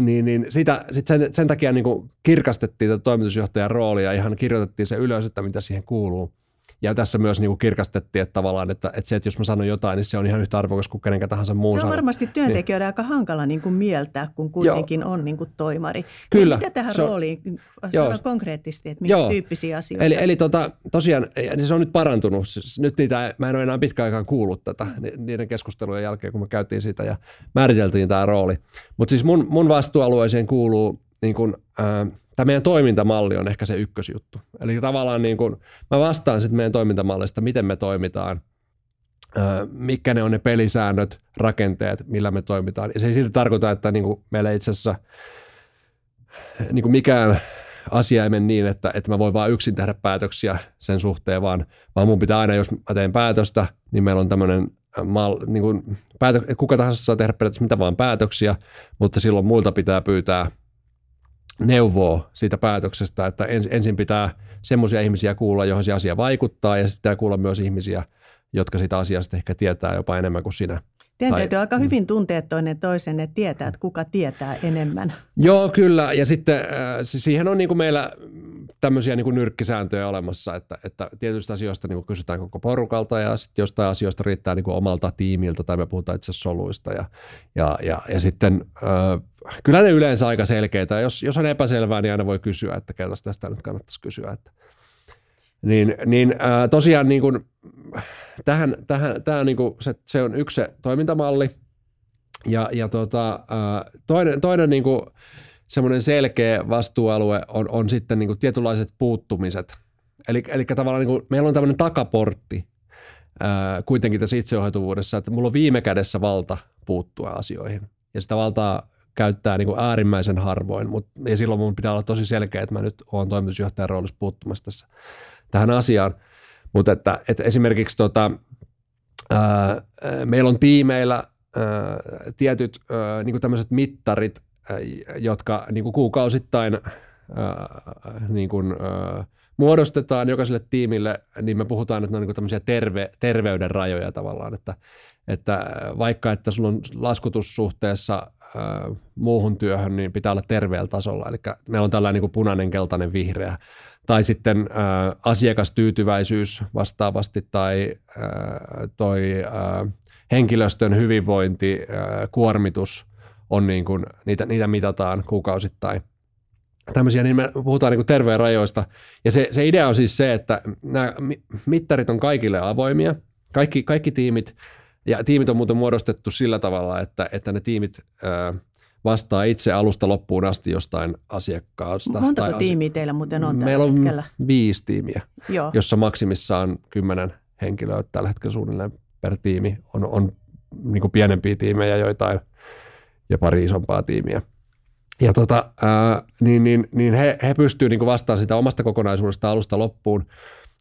niin, niin sitä, sit sen, sen takia niin kuin kirkastettiin tätä toimitusjohtajan roolia ja ihan kirjoitettiin se ylös, että mitä siihen kuuluu. Ja tässä myös niin kuin kirkastettiin, että tavallaan, että, että se, että jos mä sanon jotain, niin se on ihan yhtä arvokas kuin kenenkä tahansa muun Se on sanon. varmasti niin. työntekijöiden niin. aika hankala niin kuin mieltää, kun kuitenkin Joo. on niin kuin toimari. Kyllä. Mitä tähän se on, rooliin, sano konkreettisesti, että minkä Joo. tyyppisiä asioita? Eli, eli tota, tosiaan, niin se on nyt parantunut. Siis nyt niitä, mä en ole enää pitkään aikaan kuullut tätä niiden keskustelujen jälkeen, kun me käytiin sitä ja määriteltiin tämä rooli. Mutta siis mun, mun vastuualueeseen kuuluu niin kuin, äh, tämä meidän toimintamalli on ehkä se ykkösjuttu. Eli tavallaan niin kuin, mä vastaan sitten meidän toimintamallista, miten me toimitaan, mitkä ne on ne pelisäännöt, rakenteet, millä me toimitaan. Ja se ei silti tarkoita, että niin kuin meillä itse asiassa niin kuin mikään asia ei mene niin, että, että mä voin vain yksin tehdä päätöksiä sen suhteen, vaan, vaan mun pitää aina, jos mä teen päätöstä, niin meillä on tämmöinen mal, niin kuin päätö, kuka tahansa saa tehdä periaatteessa mitä vaan päätöksiä, mutta silloin muilta pitää pyytää neuvoa siitä päätöksestä, että ens, ensin pitää semmoisia ihmisiä kuulla, johon se asia vaikuttaa, ja sitten pitää kuulla myös ihmisiä, jotka sitä asiasta ehkä tietää jopa enemmän kuin sinä. Teidän tai, täytyy aika hyvin tuntea toinen toisen, että tietää, että kuka tietää enemmän. Joo, kyllä. Ja sitten äh, siihen on niin kuin meillä tämmöisiä niin kuin nyrkkisääntöjä olemassa, että, että tietyistä asioista niin kuin kysytään koko porukalta ja sitten jostain asioista riittää niin kuin omalta tiimiltä tai me puhutaan itse soluista. Ja, ja, ja, ja sitten äh, kyllä ne yleensä aika selkeitä. Jos, jos on epäselvää, niin aina voi kysyä, että keltaista tästä nyt kannattaisi kysyä. Että, niin, niin äh, tosiaan niin kuin, tähän, tähän, tämä on niin kuin se, se, on yksi se toimintamalli. Ja, ja tota, äh, toinen, toinen niin kuin semmoinen selkeä vastuualue on, on sitten niin kuin tietynlaiset puuttumiset. Eli, eli tavallaan niin kuin, meillä on tämmöinen takaportti ää, kuitenkin tässä itseohjautuvuudessa, että mulla on viime kädessä valta puuttua asioihin. Ja sitä valtaa käyttää niin kuin äärimmäisen harvoin, mutta ja silloin mun pitää olla tosi selkeä, että mä nyt oon toimitusjohtajan roolissa puuttumassa tässä tähän asiaan. Mutta että, että esimerkiksi tota, ää, meillä on tiimeillä ää, tietyt ää, niin kuin tämmöiset mittarit, jotka niin kuin kuukausittain ää, niin kuin, ää, muodostetaan jokaiselle tiimille, niin me puhutaan, että ne on niin tämmöisiä terve, terveyden rajoja tavallaan, että, että vaikka että sulla on laskutus suhteessa ää, muuhun työhön, niin pitää olla terveellä tasolla. Eli meillä on tällainen niin punainen, keltainen, vihreä. Tai sitten ää, asiakastyytyväisyys vastaavasti tai ää, toi ää, henkilöstön hyvinvointi, ää, kuormitus on niin kuin, niitä, niitä mitataan kuukausittain. Tämmöisiä, niin me puhutaan niin terveen rajoista. Ja se, se idea on siis se, että nämä mittarit on kaikille avoimia. Kaikki, kaikki tiimit, ja tiimit on muuten muodostettu sillä tavalla, että, että ne tiimit ää, vastaa itse alusta loppuun asti jostain asiakkaasta. Montako tai tiimiä teillä muuten on Meillä on hetkellä? viisi tiimiä, Joo. jossa maksimissaan kymmenen henkilöä tällä hetkellä suunnilleen per tiimi. On, on niin kuin pienempiä tiimejä, joitain – ja pari isompaa tiimiä. Ja tota, ää, niin, niin, niin he, he pystyvät niin vastaamaan sitä omasta kokonaisuudesta alusta loppuun.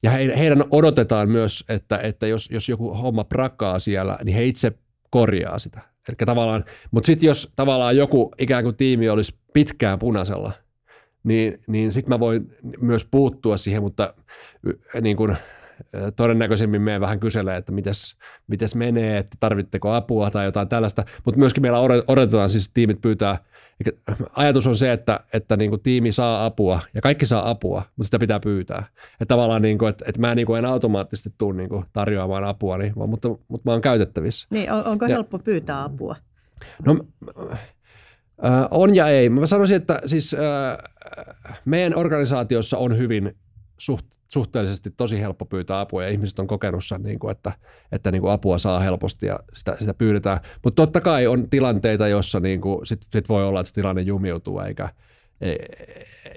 Ja he, heidän odotetaan myös, että, että jos, jos joku homma prakkaa siellä, niin he itse korjaa sitä. Eli tavallaan, mutta sitten jos tavallaan joku ikään kuin tiimi olisi pitkään punaisella, niin, niin sitten mä voin myös puuttua siihen, mutta niin kuin, todennäköisemmin me vähän kyselee, että mites, mites menee, että tarvitteko apua tai jotain tällaista, mutta myöskin meillä odotetaan siis, tiimit pyytää, ajatus on se, että, että niin kuin tiimi saa apua ja kaikki saa apua, mutta sitä pitää pyytää. Että tavallaan, niin kuin, että, että mä niin kuin en automaattisesti tule niin kuin tarjoamaan apua, niin, mutta, mutta mä oon käytettävissä. Niin, on, onko ja, helppo pyytää apua? No, äh, on ja ei. Mä sanoisin, että siis äh, meidän organisaatiossa on hyvin suht, suhteellisesti tosi helppo pyytää apua ja ihmiset on kokenut sen, niin kuin, että, että niin kuin apua saa helposti ja sitä, sitä pyydetään. Mutta totta kai on tilanteita, joissa niin kuin, sit, sit voi olla, että se tilanne jumiutuu eikä, e,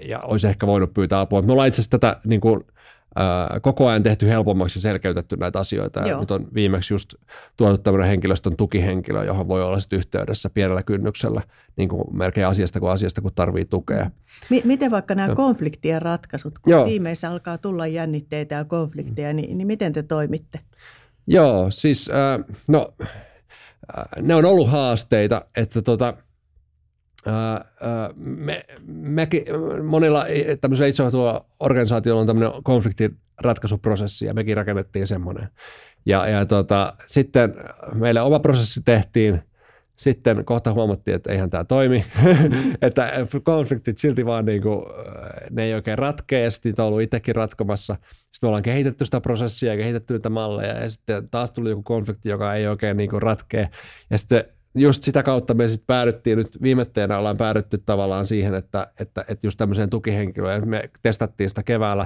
ja olisi ehkä voinut pyytää apua. Me ollaan itse asiassa tätä niin kuin, koko ajan tehty helpommaksi ja selkeytetty näitä asioita. Ja nyt on viimeksi just tuotu tämmöinen henkilöstön tukihenkilö, johon voi olla sitten yhteydessä pienellä kynnyksellä niin kuin melkein asiasta kuin asiasta, kun tarvii tukea. M- miten vaikka nämä Joo. konfliktien ratkaisut, kun Joo. tiimeissä alkaa tulla jännitteitä ja konflikteja, niin, niin miten te toimitte? Joo, siis äh, no, äh, ne on ollut haasteita, että tota, me, mekin, monilla tämmöisillä itseohjautuilla organisaatioilla on tämmöinen konfliktiratkaisuprosessi ja mekin rakennettiin semmoinen. Ja, ja tota, sitten meille oma prosessi tehtiin, sitten kohta huomattiin, että eihän tämä toimi, että konfliktit silti vaan niin kuin, ne ei oikein ratkea, ja sitten on ollut itsekin ratkomassa. Sitten me ollaan kehitetty sitä prosessia ja kehitetty niitä malleja, ja sitten taas tuli joku konflikti, joka ei oikein niin kuin ratkea, ja sitten just sitä kautta me sitten päädyttiin nyt viimetteenä ollaan päädytty tavallaan siihen, että, että, että just tämmöiseen tukihenkilöön, me testattiin sitä keväällä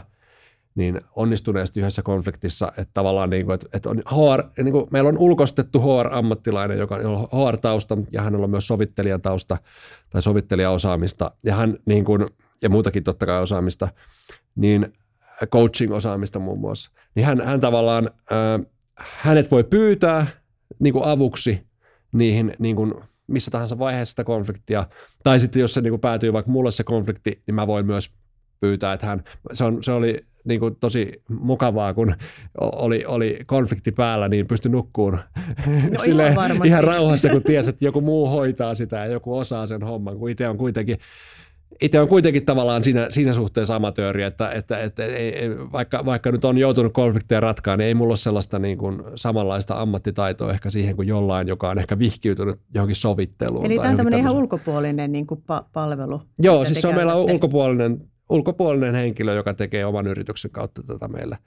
niin onnistuneesti yhdessä konfliktissa, että tavallaan niin kuin, että, että on HR, niin kuin meillä on ulkostettu HR-ammattilainen, joka on HR-tausta ja hänellä on myös sovittelijan tausta tai sovittelijaosaamista ja hän niin kuin, ja muutakin totta kai osaamista, niin coaching-osaamista muun muassa, niin hän, hän tavallaan, äh, hänet voi pyytää niin kuin avuksi niihin niin kuin missä tahansa vaiheessa sitä konfliktia. Tai sitten jos se niin kuin päätyy vaikka mulle se konflikti, niin mä voin myös pyytää, että hän, se, on, se oli niin kuin tosi mukavaa, kun oli, oli konflikti päällä, niin pystyi nukkuun no, Sille ihan, ihan rauhassa, kun tiesi, että joku muu hoitaa sitä ja joku osaa sen homman, kun itse on kuitenkin itse on kuitenkin tavallaan siinä, siinä suhteessa amatööri, että, että, että ei, vaikka, vaikka nyt on joutunut konflikteja ratkaan, niin ei mulla ole sellaista niin kuin samanlaista ammattitaitoa ehkä siihen kuin jollain, joka on ehkä vihkiytynyt johonkin sovitteluun. Eli tämä on tämmöinen ihan ulkopuolinen niin kuin pa- palvelu. Joo, siis se on meillä ulkopuolinen, ulkopuolinen henkilö, joka tekee oman yrityksen kautta tätä meillä.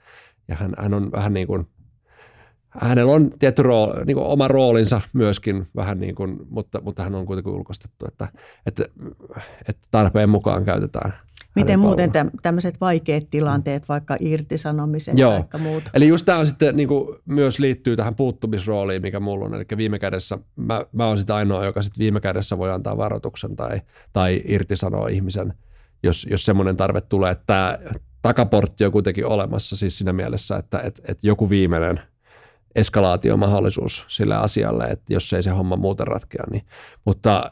Ja hän, hän on vähän niin kuin – hänellä on tietty rooli, niin kuin oma roolinsa myöskin vähän niin kuin, mutta, mutta hän on kuitenkin ulkostettu, että, että, että tarpeen mukaan käytetään. Miten muuten tämmöiset vaikeat tilanteet, vaikka irtisanomiset Joo. tai muut? Eli just tämä on sitten niin kuin, myös liittyy tähän puuttumisrooliin, mikä mulla on. Eli viime kädessä mä, mä oon sitä ainoa, joka sitten viime kädessä voi antaa varoituksen tai, tai irtisanoa ihmisen, jos, jos semmoinen tarve tulee. Että tämä takaportti on kuitenkin olemassa siis siinä mielessä, että, että, että joku viimeinen – eskalaatiomahdollisuus sille asialle, että jos ei se homma muuten ratkea. Niin. Mutta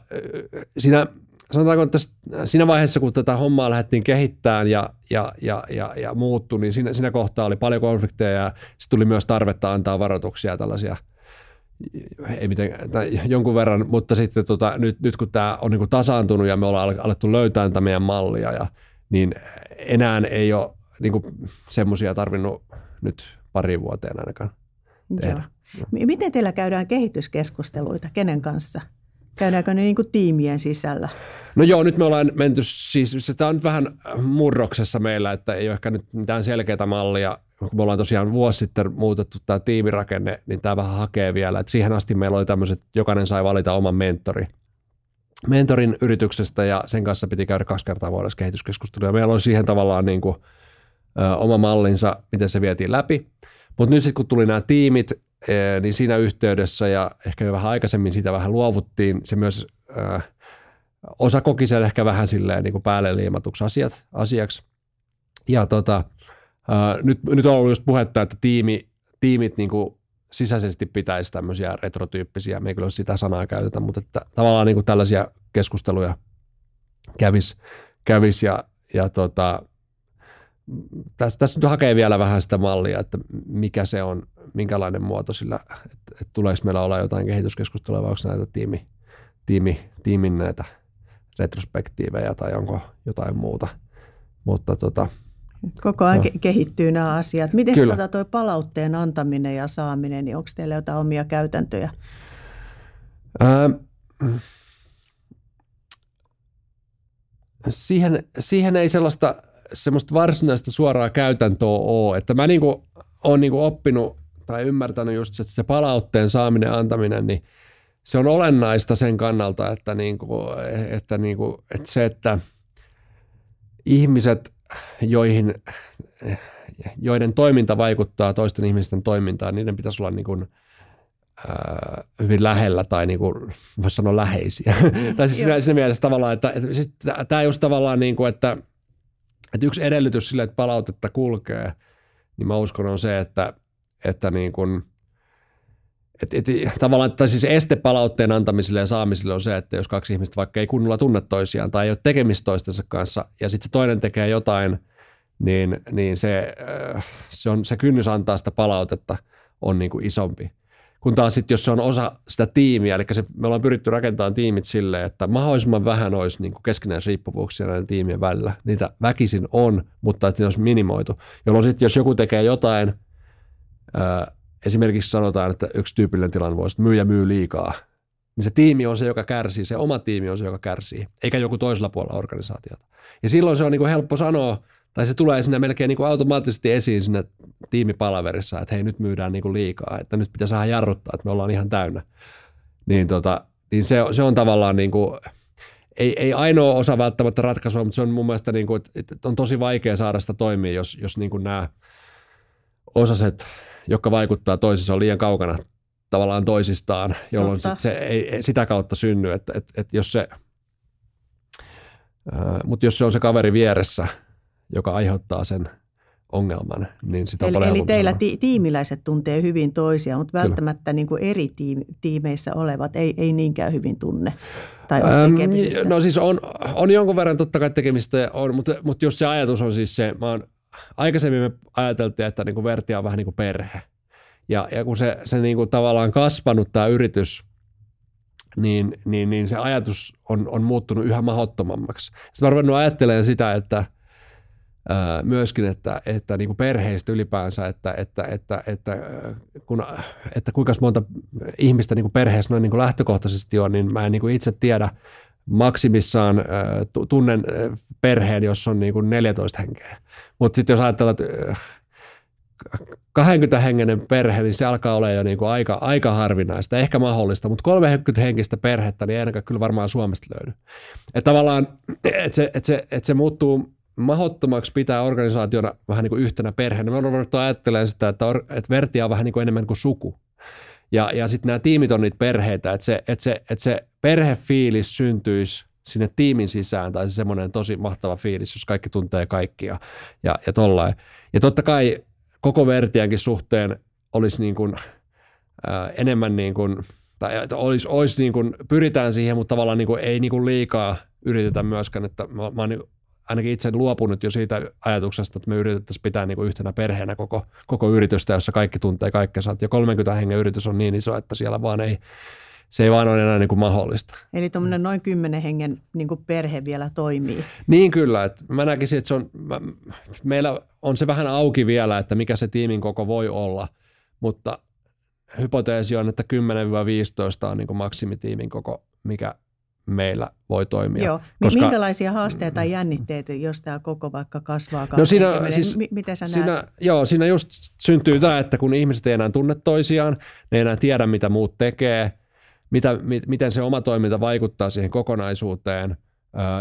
siinä, sanotaanko, että siinä vaiheessa, kun tätä hommaa lähdettiin kehittämään ja, ja, ja, ja, ja muuttu, niin siinä, siinä kohtaa oli paljon konflikteja ja sitten tuli myös tarvetta antaa varoituksia tällaisia ei miten, tai jonkun verran, mutta sitten tota, nyt, nyt kun tämä on niin tasaantunut ja me ollaan alettu löytää tätä meidän mallia, ja, niin enää ei ole niin semmoisia tarvinnut nyt pari vuoteen ainakaan tehdä. Joo. Miten teillä käydään kehityskeskusteluita? Kenen kanssa? Käydäänkö ne niin kuin tiimien sisällä? No joo, nyt me ollaan menty, siis se tämä on nyt vähän murroksessa meillä, että ei ole ehkä nyt mitään selkeää mallia. Kun me ollaan tosiaan vuosi sitten muutettu tämä tiimirakenne, niin tämä vähän hakee vielä. Et siihen asti meillä oli tämmöiset, jokainen sai valita oman mentori. Mentorin yrityksestä ja sen kanssa piti käydä kaksi kertaa vuodessa kehityskeskustelua. Meillä on siihen tavallaan niin kuin, ö, oma mallinsa, miten se vietiin läpi. Mutta nyt sitten kun tuli nämä tiimit, eh, niin siinä yhteydessä ja ehkä jo vähän aikaisemmin siitä vähän luovuttiin, se myös äh, osa koki sen ehkä vähän silleen niin kuin päälle liimatuksi asiat, asiaksi. Ja tota, äh, nyt, nyt on ollut just puhetta, että tiimi, tiimit niin kuin sisäisesti pitäisi tämmöisiä retrotyyppisiä, me ei kyllä sitä sanaa käytetä, mutta että tavallaan niin kuin tällaisia keskusteluja kävisi kävis ja, ja tota, tässä, tässä nyt hakee vielä vähän sitä mallia, että mikä se on, minkälainen muoto sillä, että, että tuleeko meillä olla jotain kehityskeskustelua vai onko näitä tiimi, tiimi, tiimin näitä retrospektiivejä tai onko jotain muuta. Mutta tota, Koko ajan no. kehittyy nämä asiat. Miten tuota tuo palautteen antaminen ja saaminen, niin onko teillä jotain omia käytäntöjä? Ää, siihen, siihen ei sellaista semmoista varsinaista suoraa käytäntöä ole. Että mä niinku oon niinku oppinut tai ymmärtänyt just, että se palautteen saaminen antaminen, niin se on olennaista sen kannalta, että, niinku, että, niinku, että se, että ihmiset, joihin, joiden toiminta vaikuttaa toisten ihmisten toimintaan, niiden pitäisi olla niinku, ää, hyvin lähellä tai niin kuin, voisi sanoa läheisiä. tai siis siinä, siinä mielessä tavallaan, että, että, että tämä just tavallaan niin kuin, että – että yksi edellytys sille, että palautetta kulkee, niin mä uskon on se, että, että niin kuin, et, et, tavallaan, tai siis este palautteen antamiselle ja saamiselle on se, että jos kaksi ihmistä vaikka ei kunnolla tunne toisiaan tai ei ole tekemistä toistensa kanssa ja sitten se toinen tekee jotain, niin, niin se, äh, se, on, se kynnys antaa sitä palautetta on niin kuin isompi. Kun taas sitten, jos se on osa sitä tiimiä, eli se, me ollaan pyritty rakentamaan tiimit silleen, että mahdollisimman vähän olisi niin keskinäis riippuvuuksia näiden tiimien välillä. Niitä väkisin on, mutta että ne olisi minimoitu. Jolloin sitten, jos joku tekee jotain, ää, esimerkiksi sanotaan, että yksi tyypillinen tilanne voisi, myy ja myy liikaa, niin se tiimi on se, joka kärsii, se oma tiimi on se, joka kärsii, eikä joku toisella puolella organisaatiota. Ja silloin se on niin kuin helppo sanoa, tai se tulee sinne melkein niin kuin automaattisesti esiin sinne tiimipalaverissa, että hei nyt myydään niin kuin liikaa, että nyt pitää saada jarruttaa, että me ollaan ihan täynnä. Niin, tota, niin se, se on tavallaan niin kuin, ei, ei ainoa osa välttämättä ratkaisua, mutta se on mun mielestä niin kuin, että on tosi vaikea saada sitä toimia, jos, jos niin kuin nämä osaset, jotka vaikuttaa toisissa, on liian kaukana tavallaan toisistaan, jolloin sit se ei, ei sitä kautta synny, että, että, että jos se, mutta jos se on se kaveri vieressä – joka aiheuttaa sen ongelman, niin sitä eli, on Eli teillä ti- tiimiläiset tuntee hyvin toisia, mutta välttämättä niin kuin eri tiim- tiimeissä olevat ei, ei niinkään hyvin tunne tai on No siis on, on jonkun verran totta kai tekemistä, on, mutta, mutta just se ajatus on siis se, mä oon, aikaisemmin me ajateltiin, että niin kuin Vertia on vähän niin kuin perhe. Ja, ja kun se, se niin kuin tavallaan kasvanut tämä yritys niin, niin, niin se ajatus on, on muuttunut yhä mahottomammaksi. Sitten mä ruvennut ajattelemaan sitä, että myöskin, että, että niin kuin perheistä ylipäänsä, että, että, että, että, kun, että kuinka monta ihmistä niin kuin perheessä noin niin kuin lähtökohtaisesti on, niin mä en niin kuin itse tiedä maksimissaan, tunnen perheen, jossa on niin kuin 14 henkeä. Mutta sitten jos ajatellaan, että 20 hengenen perhe, niin se alkaa olla jo niin kuin aika, aika harvinaista, ehkä mahdollista, mutta 30 henkistä perhettä, niin ei ainakaan kyllä varmaan Suomesta löydy. Että tavallaan, että se, että se, että se muuttuu mahottomaksi pitää organisaationa vähän niin kuin yhtenä perheenä. Mä olen ajattelemaan sitä, että, or, että Vertia on vähän niin kuin enemmän kuin suku. Ja, ja sitten nämä tiimit on niitä perheitä, että se, että se, että se perhefiilis syntyisi sinne tiimin sisään, tai se semmoinen tosi mahtava fiilis, jos kaikki tuntee kaikkia ja, ja tollain. Ja totta kai koko Vertiankin suhteen olisi niin kuin, ää, enemmän niin kuin, tai olisi, olisi niin kuin, pyritään siihen, mutta tavallaan niin kuin, ei niin kuin liikaa yritetä myöskään, että mä, mä oon niin ainakin itse luopunut jo siitä ajatuksesta, että me yritettäisiin pitää niin kuin yhtenä perheenä koko, koko yritystä, jossa kaikki tuntee kaikkea. Ja 30 hengen yritys on niin iso, että siellä vaan ei, se ei vaan ole enää niin kuin mahdollista. Eli tuommoinen noin kymmenen hengen niin kuin perhe vielä toimii. Niin kyllä, että mä näkisin, että se on, mä, meillä on se vähän auki vielä, että mikä se tiimin koko voi olla, mutta hypoteesi on, että 10-15 on niin kuin maksimitiimin koko, mikä meillä voi toimia. Joo. Koska, Minkälaisia haasteita ja jännitteitä, jos tämä koko vaikka kasvaa? No siinä, siis, M- miten sä siinä, näet? Joo, siinä just syntyy tämä, että kun ihmiset ei enää tunne toisiaan, ne ei enää tiedä, mitä muut tekee, mitä, mi, miten se oma toiminta vaikuttaa siihen kokonaisuuteen –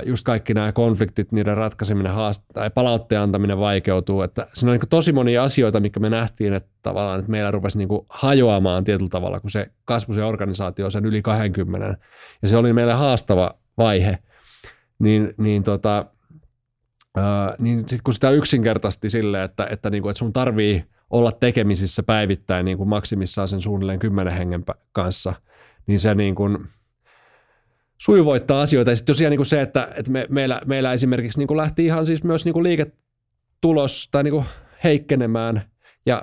just kaikki nämä konfliktit, niiden ratkaiseminen haast- tai palautteen antaminen vaikeutuu. Että siinä on niin tosi monia asioita, mikä me nähtiin, että tavallaan että meillä rupesi niin hajoamaan tietyllä tavalla, kun se kasvu se organisaatio sen yli 20. Ja se oli meille haastava vaihe. Niin, niin tota, niin sitten kun sitä yksinkertaisesti silleen, että, että, niin kuin, että sun tarvii olla tekemisissä päivittäin niin kuin maksimissaan sen suunnilleen kymmenen hengen kanssa, niin se niin kuin, sujuvoittaa asioita. Ja sitten tosiaan niin kuin se, että, että me, meillä, meillä esimerkiksi niin kuin lähti ihan siis myös niin kuin liiketulos tai niin kuin heikkenemään. Ja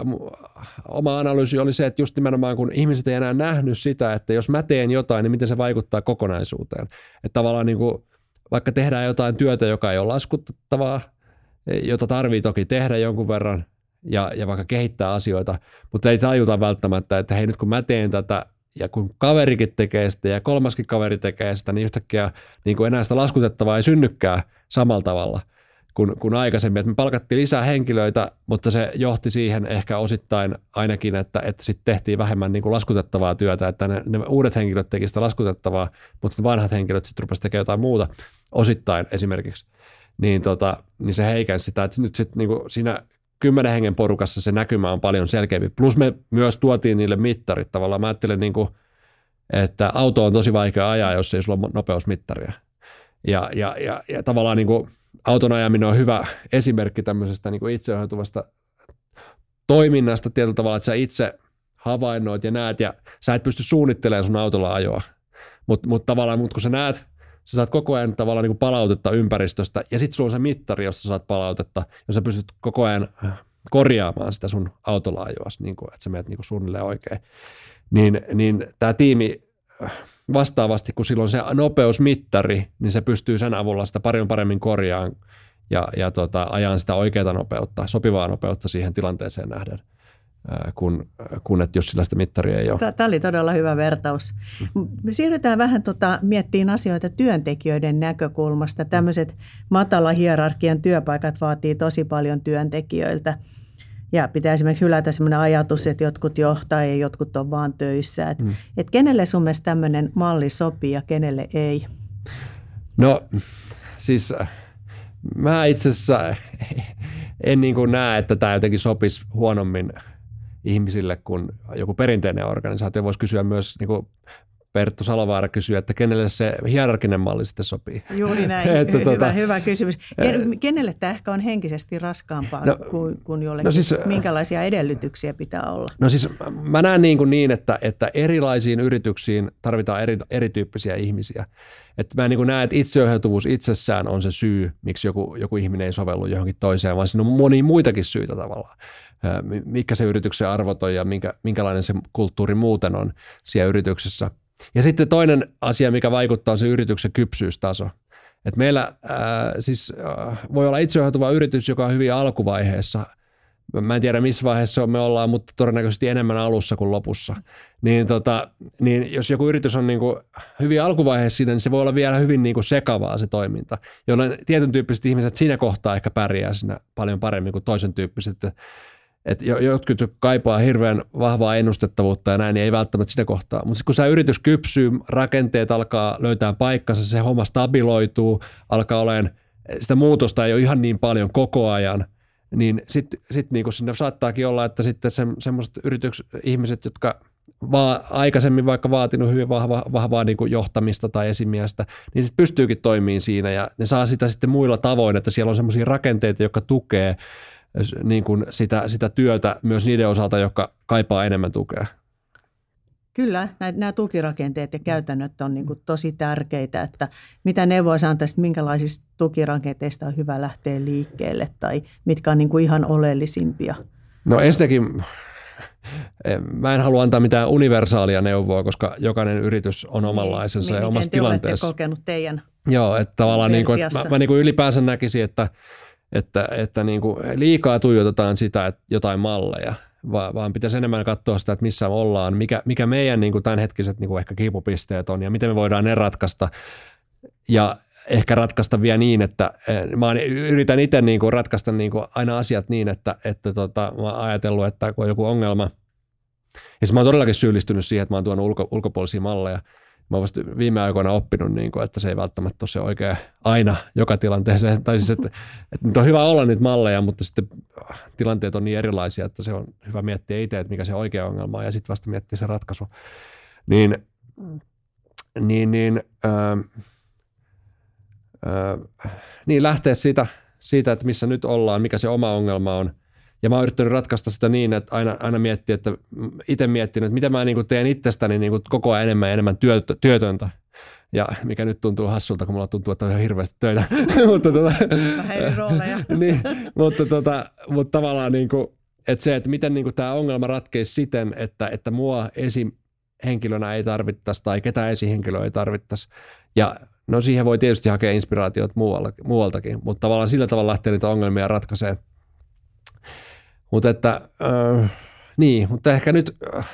oma analyysi oli se, että just nimenomaan kun ihmiset ei enää nähnyt sitä, että jos mä teen jotain, niin miten se vaikuttaa kokonaisuuteen. Että tavallaan niin kuin, vaikka tehdään jotain työtä, joka ei ole laskuttavaa, jota tarvii toki tehdä jonkun verran, ja, ja vaikka kehittää asioita, mutta ei tajuta välttämättä, että hei nyt kun mä teen tätä, ja kun kaverikin tekee sitä ja kolmaskin kaveri tekee sitä, niin yhtäkkiä niin kuin enää sitä laskutettavaa ei synnykään samalla tavalla kuin, kuin aikaisemmin. Et me palkattiin lisää henkilöitä, mutta se johti siihen ehkä osittain ainakin, että, että sitten tehtiin vähemmän niin kuin laskutettavaa työtä, että ne, ne uudet henkilöt tekivät sitä laskutettavaa, mutta vanhat henkilöt sitten rupesivat tekemään jotain muuta osittain esimerkiksi. Niin, tota, niin se heikensi sitä, että nyt sitten niin kuin siinä kymmenen hengen porukassa se näkymä on paljon selkeämpi. Plus me myös tuotiin niille mittarit tavallaan. Mä ajattelen, niin kuin, että auto on tosi vaikea ajaa, jos ei sulla ole nopeusmittaria. Ja, ja, ja, ja tavallaan niin kuin auton ajaminen on hyvä esimerkki tämmöisestä niin kuin itseohjautuvasta toiminnasta tietyllä tavalla, että sä itse havainnoit ja näet ja sä et pysty suunnittelemaan sun autolla ajoa. Mutta mut tavallaan, mut kun sä näet sä saat koko ajan tavallaan niin palautetta ympäristöstä ja sitten sulla on se mittari, jossa saat palautetta ja sä pystyt koko ajan äh, korjaamaan sitä sun autolaajoas, niin kuin, että sä menet niin kuin suunnilleen oikein. Niin, niin tämä tiimi äh, vastaavasti, kun silloin se nopeusmittari, niin se pystyy sen avulla sitä paljon paremmin korjaamaan ja, ja tota, ajan sitä oikeaa nopeutta, sopivaa nopeutta siihen tilanteeseen nähden kun, kun että jos sillä sitä mittaria ei ole. Tämä oli todella hyvä vertaus. Me siirrytään vähän tota, miettiin asioita työntekijöiden näkökulmasta. Tämmöiset matala hierarkian työpaikat vaatii tosi paljon työntekijöiltä. Ja pitää esimerkiksi hylätä sellainen ajatus, että jotkut johtaa ja jotkut on vaan töissä. Että mm. et kenelle sun mielestä tämmöinen malli sopii ja kenelle ei? No siis mä itse asiassa en niin kuin näe, että tämä jotenkin sopisi huonommin – ihmisille kuin joku perinteinen organisaatio. Voisi kysyä myös niin kuin Perttu Salovaara kysyä, että kenelle se hierarkinen malli sitten sopii. Juuri näin, että, hyvä, tuota, hyvä kysymys. Kenelle tämä ehkä on henkisesti raskaampaa no, kuin, kuin jollekin? No siis, Minkälaisia edellytyksiä pitää olla? No siis mä näen niin, kuin niin että, että erilaisiin yrityksiin tarvitaan eri, erityyppisiä ihmisiä. Että mä niin kuin näen, että itseohjautuvuus itsessään on se syy, miksi joku, joku ihminen ei sovellu johonkin toiseen, vaan siinä on monia muitakin syitä tavallaan mikä se yrityksen arvot on ja minkä, minkälainen se kulttuuri muuten on siellä yrityksessä. Ja sitten toinen asia, mikä vaikuttaa, on se yrityksen kypsyystaso. Et meillä ää, siis ää, voi olla itseohjautuva yritys, joka on hyvin alkuvaiheessa. Mä en tiedä, missä vaiheessa me ollaan, mutta todennäköisesti enemmän alussa kuin lopussa. Niin, tota, niin jos joku yritys on niin kuin hyvin alkuvaiheessa siinä, niin se voi olla vielä hyvin niin kuin sekavaa se toiminta, jolloin tietyn tyyppiset ihmiset siinä kohtaa ehkä pärjää siinä paljon paremmin kuin toisen tyyppiset että jotkut kaipaa hirveän vahvaa ennustettavuutta ja näin, niin ei välttämättä sitä kohtaa. Mutta kun se yritys kypsyy, rakenteet alkaa löytää paikkansa, se homma stabiloituu, alkaa olemaan, sitä muutosta ei ole ihan niin paljon koko ajan, niin sitten sit niinku sinne saattaakin olla, että sitten se, semmoiset ihmiset, jotka vaan aikaisemmin vaikka vaatinut hyvin vahva, vahvaa niin kuin johtamista tai esimiestä, niin sitten pystyykin toimimaan siinä ja ne saa sitä sitten muilla tavoin, että siellä on semmoisia rakenteita, jotka tukee niin kuin sitä, sitä työtä myös niiden osalta, jotka kaipaa enemmän tukea. Kyllä, nämä tukirakenteet ja käytännöt on niin kuin tosi tärkeitä, että mitä antaa, että minkälaisista tukirakenteista on hyvä lähteä liikkeelle tai mitkä on niin kuin ihan oleellisimpia? No ensinnäkin mä en halua antaa mitään universaalia neuvoa, koska jokainen yritys on niin, omanlaisensa niin, ja omassa te tilanteessa. kokenut teidän Joo, että tavallaan niin kuin, että mä, mä niin kuin ylipäänsä näkisin, että – että, että niin kuin liikaa tuijotetaan sitä, että jotain malleja, vaan, vaan pitäisi enemmän katsoa sitä, että missä ollaan, mikä, mikä meidän niin kuin tämänhetkiset niin kuin ehkä kipupisteet on ja miten me voidaan ne ratkaista. Ja ehkä ratkaista vielä niin, että eh, mä yritän itse niin kuin ratkaista niin kuin aina asiat niin, että, että tota, mä oon ajatellut, että kun on joku ongelma, ja mä oon todellakin syyllistynyt siihen, että mä oon tuonut ulko, ulkopuolisia malleja – mä oon vasta viime aikoina oppinut, niin kuin, että se ei välttämättä ole se oikea aina joka tilanteeseen. Tai siis, että, että nyt on hyvä olla niitä malleja, mutta sitten äh, tilanteet on niin erilaisia, että se on hyvä miettiä itse, että mikä se oikea ongelma on ja sitten vasta miettiä se ratkaisu. Niin, niin, niin, äh, äh, niin lähteä siitä, siitä, että missä nyt ollaan, mikä se oma ongelma on – ja mä oon yrittänyt ratkaista sitä niin, että aina, aina miettiä, että itse miettinyt, että miten mä niin kuin teen itsestäni niin kuin koko ajan enemmän ja enemmän työt, työtöntä. Ja mikä nyt tuntuu hassulta, kun mulla tuntuu, että on ihan hirveästi töitä. mutta tota, niin, mutta, tota, mutta tavallaan niin kuin, että se, että miten niin kuin tämä ongelma ratkeisi siten, että, että mua esihenkilönä ei tarvittaisi tai ketään esihenkilöä ei tarvittaisi. Ja no siihen voi tietysti hakea inspiraatiot muualtakin, mutta tavallaan sillä tavalla lähtee niitä ongelmia ratkaisemaan – mutta että, äh, niin, mutta ehkä nyt, äh,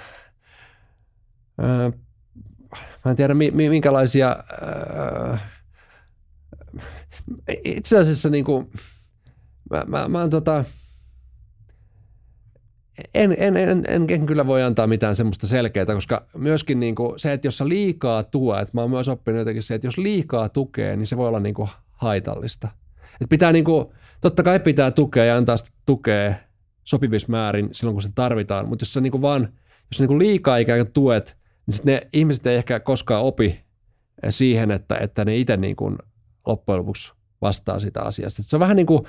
äh, mä en tiedä minkälaisia, äh, itse asiassa niin kuin, mä, mä, mä oon tota, en, en, en, en, en kyllä voi antaa mitään semmoista selkeää, koska myöskin niin kuin se, että jos liikaa tuo, että mä oon myös oppinut jotenkin se, että jos liikaa tukee, niin se voi olla niin kuin haitallista. Että pitää niin kuin, totta kai pitää tukea ja antaa sitä tukea sopivissa määrin silloin, kun se tarvitaan. Mutta jos sä niin kuin vaan, jos sä niin kuin liikaa ikään kuin tuet, niin sitten ne ihmiset ei ehkä koskaan opi siihen, että, että ne itse niin kuin loppujen lopuksi vastaa sitä asiasta. se on vähän niin kuin,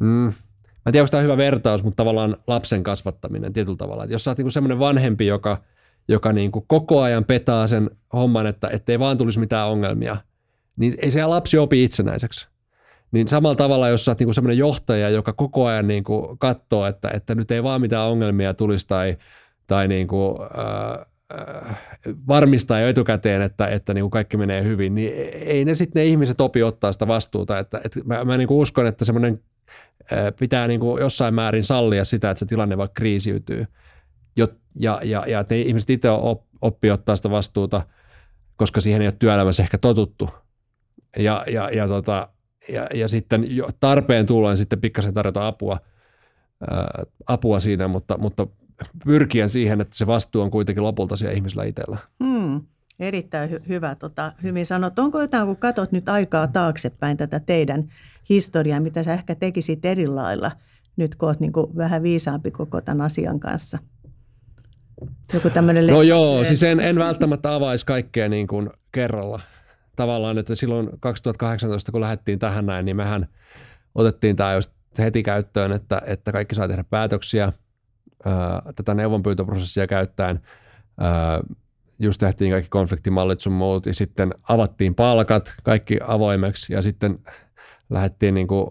mm, mä en tiedä, onko tämä hyvä vertaus, mutta tavallaan lapsen kasvattaminen tietyllä tavalla. Että jos sä oot niin semmoinen vanhempi, joka, joka niin kuin koko ajan petaa sen homman, että ei vaan tulisi mitään ongelmia, niin ei se lapsi opi itsenäiseksi. Niin samalla tavalla, jos sä oot niinku semmoinen johtaja, joka koko ajan niinku katsoo, että, että nyt ei vaan mitään ongelmia tulisi tai, tai niinku, äh, äh, varmistaa jo etukäteen, että, että niinku kaikki menee hyvin, niin ei ne sitten ne ihmiset opi ottaa sitä vastuuta. Että, että mä mä niinku uskon, että semmoinen äh, pitää niinku jossain määrin sallia sitä, että se tilanne vaikka kriisiytyy. Ja, ja, ja että ne ihmiset itse op, oppii ottaa sitä vastuuta, koska siihen ei ole työelämässä ehkä totuttu. Ja, ja, ja tota, ja, ja sitten jo tarpeen tullen sitten pikkasen tarjota apua, ää, apua siinä, mutta, mutta pyrkien siihen, että se vastuu on kuitenkin lopulta siellä ihmisellä itsellä. Hmm. Erittäin hy- hyvä, tota, hyvin sanottu. Onko jotain, kun katsot nyt aikaa taaksepäin tätä teidän historiaa, mitä sä ehkä tekisit eri lailla nyt, kun olet niin vähän viisaampi koko tämän asian kanssa? Joku tämmöinen No joo, siis en, en välttämättä avaisi kaikkea niin kuin kerralla tavallaan, että silloin 2018, kun lähdettiin tähän näin, niin mehän otettiin tämä just heti käyttöön, että, että kaikki saa tehdä päätöksiä ää, tätä neuvonpyytöprosessia käyttäen. Ää, just tehtiin kaikki konfliktimallit sun muut, ja sitten avattiin palkat, kaikki avoimeksi, ja sitten lähdettiin niin kuin,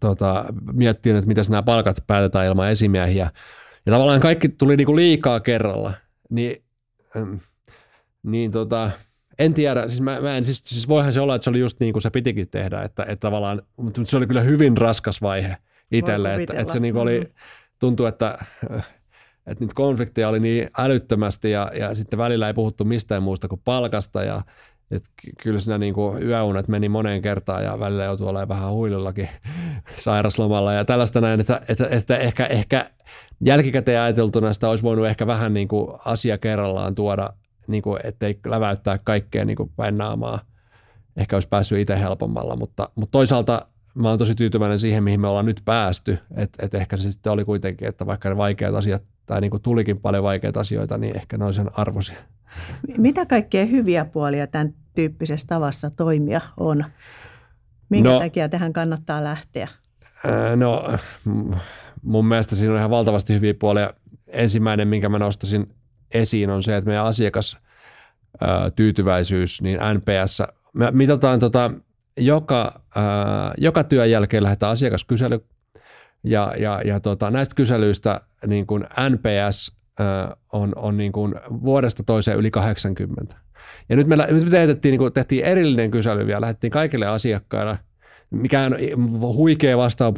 tota, miettimään, että miten nämä palkat päätetään ilman esimiehiä. Ja tavallaan kaikki tuli niin kuin liikaa kerralla. Niin, niin tota, en tiedä, siis, mä, mä en, siis, siis voihan se olla, että se oli just niin kuin se pitikin tehdä, että, että tavallaan, mutta se oli kyllä hyvin raskas vaihe itselle, että, että se niin kuin oli, mm-hmm. tuntui, että, että niitä konflikteja oli niin älyttömästi ja, ja sitten välillä ei puhuttu mistään muusta kuin palkasta ja et kyllä siinä niin kuin yöunet meni moneen kertaan ja välillä joutui olemaan vähän huilullakin sairaslomalla ja tällaista näin, että, että, että ehkä, ehkä jälkikäteen ajateltuna sitä olisi voinut ehkä vähän niin kuin asia kerrallaan tuoda, niin kuin, ettei läväyttää kaikkea niin kuin päin naamaa. Ehkä olisi päässyt itse helpommalla, mutta, mutta toisaalta mä oon tosi tyytyväinen siihen, mihin me ollaan nyt päästy. Että et ehkä se sitten oli kuitenkin, että vaikka ne vaikeat asiat, tai niin kuin tulikin paljon vaikeita asioita, niin ehkä ne on sen arvoisia. Mitä kaikkea hyviä puolia tämän tyyppisessä tavassa toimia on? Minkä no, takia tähän kannattaa lähteä? No mun mielestä siinä on ihan valtavasti hyviä puolia. Ensimmäinen, minkä mä nostasin esiin, on se, että meidän asiakas tyytyväisyys, niin NPS, me mitataan tota, joka, ää, joka työn jälkeen lähdetään asiakaskysely, ja, ja, ja tota, näistä kyselyistä niin kuin NPS ää, on, on niin kuin vuodesta toiseen yli 80. Ja nyt me, nyt me tehtiin, niin kuin, tehtiin erillinen kysely vielä, lähdettiin kaikille asiakkaille – mikään huikea vastaava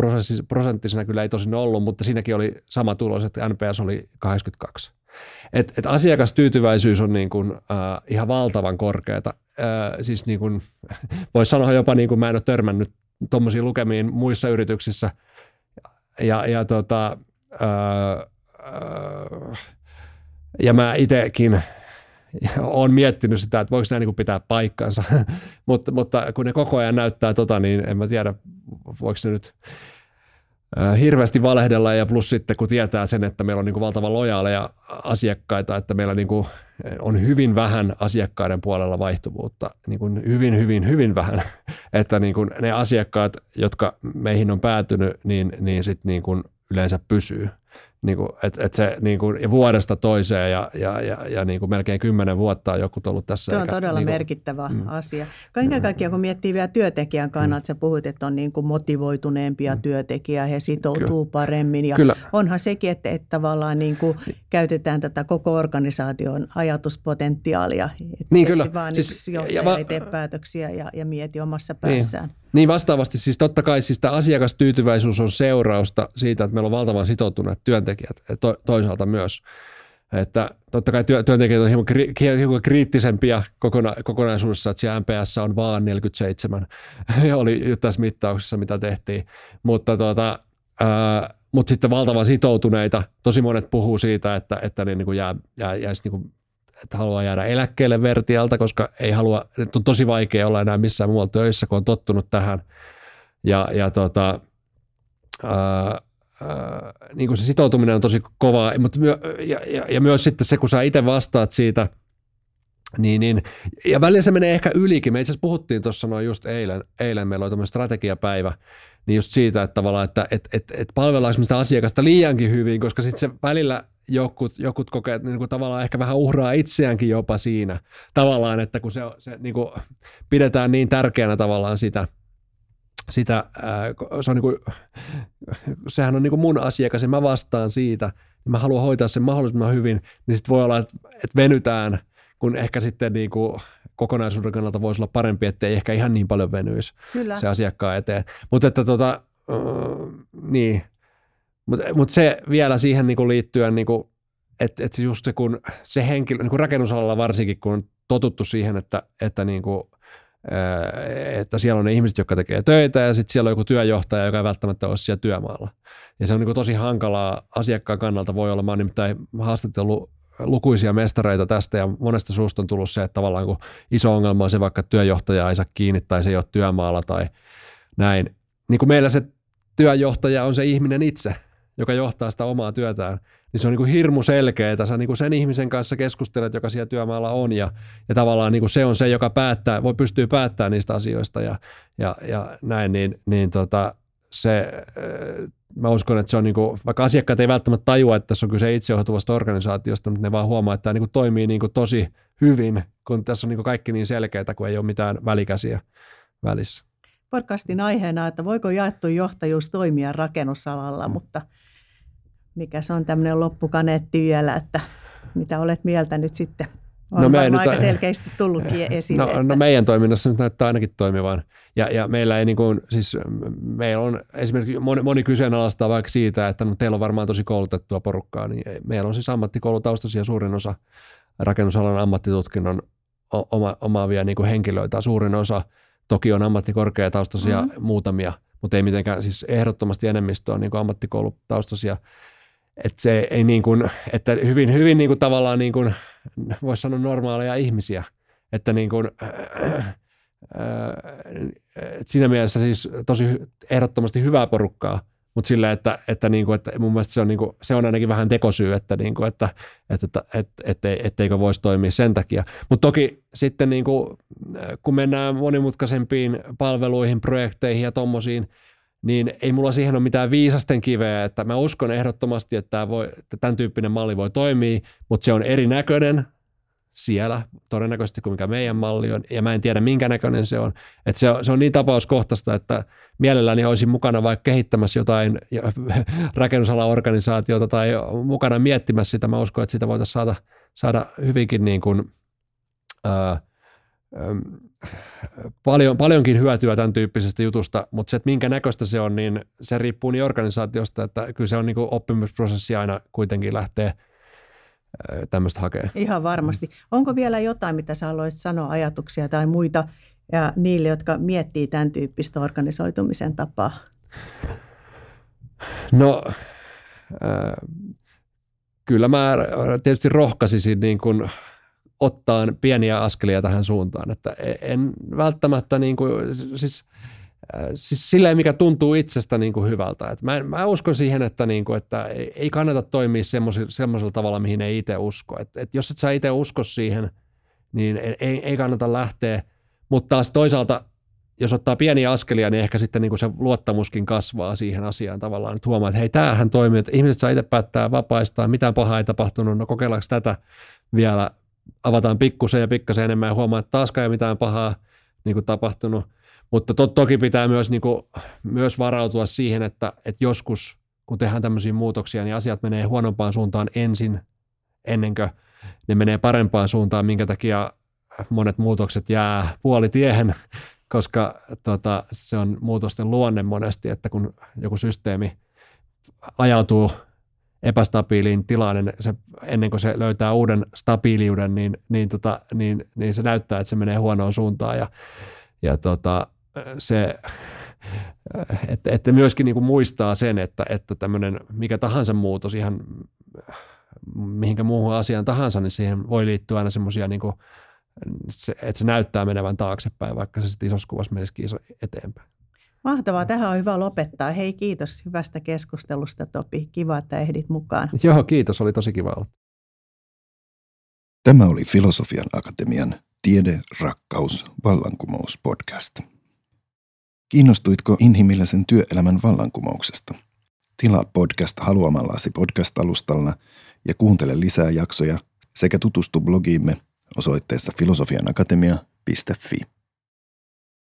prosenttisena kyllä ei tosin ollut, mutta siinäkin oli sama tulos, että NPS oli 82. Et, et asiakastyytyväisyys on niin kuin, äh, ihan valtavan korkeata. Äh, siis niin kuin, voisi sanoa jopa, niin kuin mä en ole törmännyt tuommoisiin lukemiin muissa yrityksissä. Ja, ja, tota, äh, äh, ja mä itsekin olen miettinyt sitä, että voiko nämä niin pitää paikkansa, mutta, mutta kun ne koko ajan näyttää tota, niin en mä tiedä, voiko ne nyt hirveästi valehdella ja plus sitten kun tietää sen, että meillä on niin kuin valtavan lojaaleja asiakkaita, että meillä niin kuin on hyvin vähän asiakkaiden puolella vaihtuvuutta, niin kuin hyvin, hyvin, hyvin vähän, että niin kuin ne asiakkaat, jotka meihin on päätynyt, niin, niin sitten niin yleensä pysyy niin kuin, et, et se, niin kuin, ja vuodesta toiseen ja, ja, ja, ja niin kuin melkein kymmenen vuotta on joku ollut tässä. Se on eikä, todella niin kuin, merkittävä mm. asia. Kaiken mm. kaikkiaan, kun miettii vielä työntekijän kannalta, mm. sä puhuit, että on niin kuin motivoituneempia mm. työntekijä, he sitoutuu Kyllä. paremmin. Ja Kyllä. onhan sekin, että, että tavallaan niin kuin käytetään tätä koko organisaation ajatuspotentiaalia. Että niin kyllä. Vaan siis, ja ei tee päätöksiä ja, ja mieti omassa niin. päässään. Niin. Niin vastaavasti siis totta kai siis asiakastyytyväisyys on seurausta siitä, että meillä on valtavan sitoutuneet työntekijät to, toisaalta myös. Että totta kai työ, työntekijät on hieman, kri, hieman kriittisempiä kokona, kokonaisuudessa, että siellä MPS on vaan 47, oli tässä mittauksessa, mitä tehtiin. Mutta tuota, ää, mutta sitten valtavan sitoutuneita. Tosi monet puhuu siitä, että, että ne niin kuin jää, jää, jäisi niin kuin että haluaa jäädä eläkkeelle vertialta, koska ei halua, että on tosi vaikea olla enää missään muualla töissä, kun on tottunut tähän. Ja, ja tota, ää, ää, niin kuin se sitoutuminen on tosi kovaa, mutta myö, ja, ja, ja myös sitten se, kun sä itse vastaat siitä, niin, niin, ja välillä se menee ehkä ylikin. Me itse asiassa puhuttiin tuossa noin just eilen, eilen meillä oli tämmöinen strategiapäivä, niin just siitä, että tavallaan, että et, et, et palvellaanko sitä asiakasta liiankin hyvin, koska sitten se välillä jokut, jokut kokee, että niin kuin tavallaan ehkä vähän uhraa itseäänkin jopa siinä. Tavallaan, että kun se, se niin kuin pidetään niin tärkeänä tavallaan sitä, sitä se on niin kuin, sehän on niin kuin mun asiakas ja mä vastaan siitä, niin mä haluan hoitaa sen mahdollisimman hyvin, niin sitten voi olla, että, että venytään, kun ehkä sitten niin kuin kokonaisuuden kannalta voisi olla parempi, ettei ehkä ihan niin paljon venyisi Kyllä. se asiakkaan eteen. Mutta että tota, äh, niin, mutta mut se vielä siihen niinku liittyen, niinku, että et just se, kun se henkilö, niinku rakennusalalla varsinkin, kun on totuttu siihen, että, että niinku, että siellä on ne ihmiset, jotka tekee töitä ja sitten siellä on joku työjohtaja, joka ei välttämättä ole siellä työmaalla. Ja se on niin tosi hankalaa asiakkaan kannalta voi olla. Mä oon nimittäin haastatellut lukuisia mestareita tästä ja monesta suusta on tullut se, että tavallaan kun iso ongelma on se vaikka työjohtaja ei saa kiinni tai se ei ole työmaalla tai näin. Niin kuin meillä se työjohtaja on se ihminen itse, joka johtaa sitä omaa työtään, niin se on niin kuin hirmu selkeää. Sä niin kuin sen ihmisen kanssa keskustelet, joka siellä työmaalla on ja, ja tavallaan niin kuin se on se, joka päättää, voi pystyy päättämään niistä asioista ja, ja, ja näin, niin, niin tota, se, mä uskon, että se on niin kuin, vaikka asiakkaat ei välttämättä tajua, että tässä on kyse itseohjautuvasta organisaatiosta, mutta ne vaan huomaa, että tämä niin kuin toimii niin kuin tosi hyvin, kun tässä on niin kuin kaikki niin selkeää, kun ei ole mitään välikäsiä välissä. Podcastin aiheena, että voiko jaettu johtajuus toimia rakennusalalla, mm. mutta mikä se on tämmöinen loppukaneetti vielä, että mitä olet mieltä nyt sitten On no me nyt, aika selkeästi tullutkin esille. No, että... no meidän toiminnassa nyt näyttää ainakin toimivan. Ja, ja meillä ei niin kuin, siis meillä on esimerkiksi moni, moni kyseenalaistaa vaikka siitä, että no, teillä on varmaan tosi koulutettua porukkaa, niin meillä on siis ammattikoulutaustaisia suurin osa rakennusalan ammattitutkinnon oma, omaavia niin kuin henkilöitä. Suurin osa toki on ammattikorkeataustaisia mm-hmm. muutamia, mutta ei mitenkään, siis ehdottomasti enemmistö on niin kuin ammattikoulutaustaisia. Että se ei niin kuin, että hyvin, hyvin niin kuin tavallaan niin kuin, voisi sanoa normaaleja ihmisiä, että niin kuin, äh, äh, siinä mielessä siis tosi ehdottomasti hyvää porukkaa, mutta sillä, että, että, niin kuin, että mun mielestä se on, niin kuin, se on ainakin vähän tekosyy, että, niin kuin, että, että, että, että, että etteikö voisi toimia sen takia. Mutta toki sitten niin kuin, kun mennään monimutkaisempiin palveluihin, projekteihin ja tommosiin, niin ei mulla siihen ole mitään viisasten kiveä, että mä uskon ehdottomasti, että, tämä voi, että tämän tyyppinen malli voi toimia, mutta se on erinäköinen siellä todennäköisesti kuin mikä meidän malli on, ja mä en tiedä minkä näköinen se on. Että se, on se on niin tapauskohtaista, että mielelläni olisin mukana vaikka kehittämässä jotain rakennusalan organisaatiota tai mukana miettimässä sitä. Mä uskon, että sitä voitaisiin saada, saada hyvinkin niin kuin, ää, paljon, paljonkin hyötyä tämän tyyppisestä jutusta, mutta se, että minkä näköistä se on, niin se riippuu niin organisaatiosta, että kyllä se on niin kuin oppimisprosessi aina kuitenkin lähtee tämmöistä hakee. Ihan varmasti. Onko vielä jotain, mitä sä haluaisit sanoa, ajatuksia tai muita ja niille, jotka miettii tämän tyyppistä organisoitumisen tapaa? No, äh, kyllä mä tietysti rohkaisisin niin kuin ottaa pieniä askelia tähän suuntaan, että en välttämättä niin kuin, siis, äh, siis silleen, mikä tuntuu itsestä niin kuin hyvältä. Et mä, mä uskon siihen, että, niin kuin, että ei kannata toimia semmoisella tavalla, mihin ei itse usko. Et, et jos et sä itse usko siihen, niin ei, ei kannata lähteä. Mutta taas toisaalta, jos ottaa pieniä askelia, niin ehkä sitten niin kuin se luottamuskin kasvaa siihen asiaan tavallaan. Että huomaa, että hei, tämähän toimii, että ihmiset saa itse päättää vapaistaan, mitään pahaa ei tapahtunut, no kokeillaanko tätä vielä avataan pikkusen ja pikkasen enemmän ja huomaa, että taaskaan ei mitään pahaa niin kuin tapahtunut. Mutta to, toki pitää myös, niin kuin, myös varautua siihen, että, että joskus kun tehdään tämmöisiä muutoksia, niin asiat menee huonompaan suuntaan ensin, ennen kuin ne menee parempaan suuntaan, minkä takia monet muutokset jää puolitiehen, koska tota, se on muutosten luonne monesti, että kun joku systeemi ajautuu epästabiiliin tilaan niin se, ennen kuin se löytää uuden stabiiliuden, niin, niin, tota, niin, niin se näyttää, että se menee huonoon suuntaan ja, ja tota, se, että, että myöskin niin kuin muistaa sen, että, että tämmöinen mikä tahansa muutos ihan mihinkä muuhun asiaan tahansa, niin siihen voi liittyä aina semmoisia, niin että se näyttää menevän taaksepäin, vaikka se sitten isossa kuvassa menisikin eteenpäin. Mahtavaa, tähän on hyvä lopettaa. Hei kiitos hyvästä keskustelusta Topi. Kiva, että ehdit mukaan. Joo, kiitos. Oli tosi kiva olla. Tämä oli Filosofian Akatemian Tiede, rakkaus, vallankumous podcast. Kiinnostuitko inhimillisen työelämän vallankumouksesta? Tilaa podcast haluamallasi podcast-alustalla ja kuuntele lisää jaksoja sekä tutustu blogiimme osoitteessa filosofianakatemia.fi.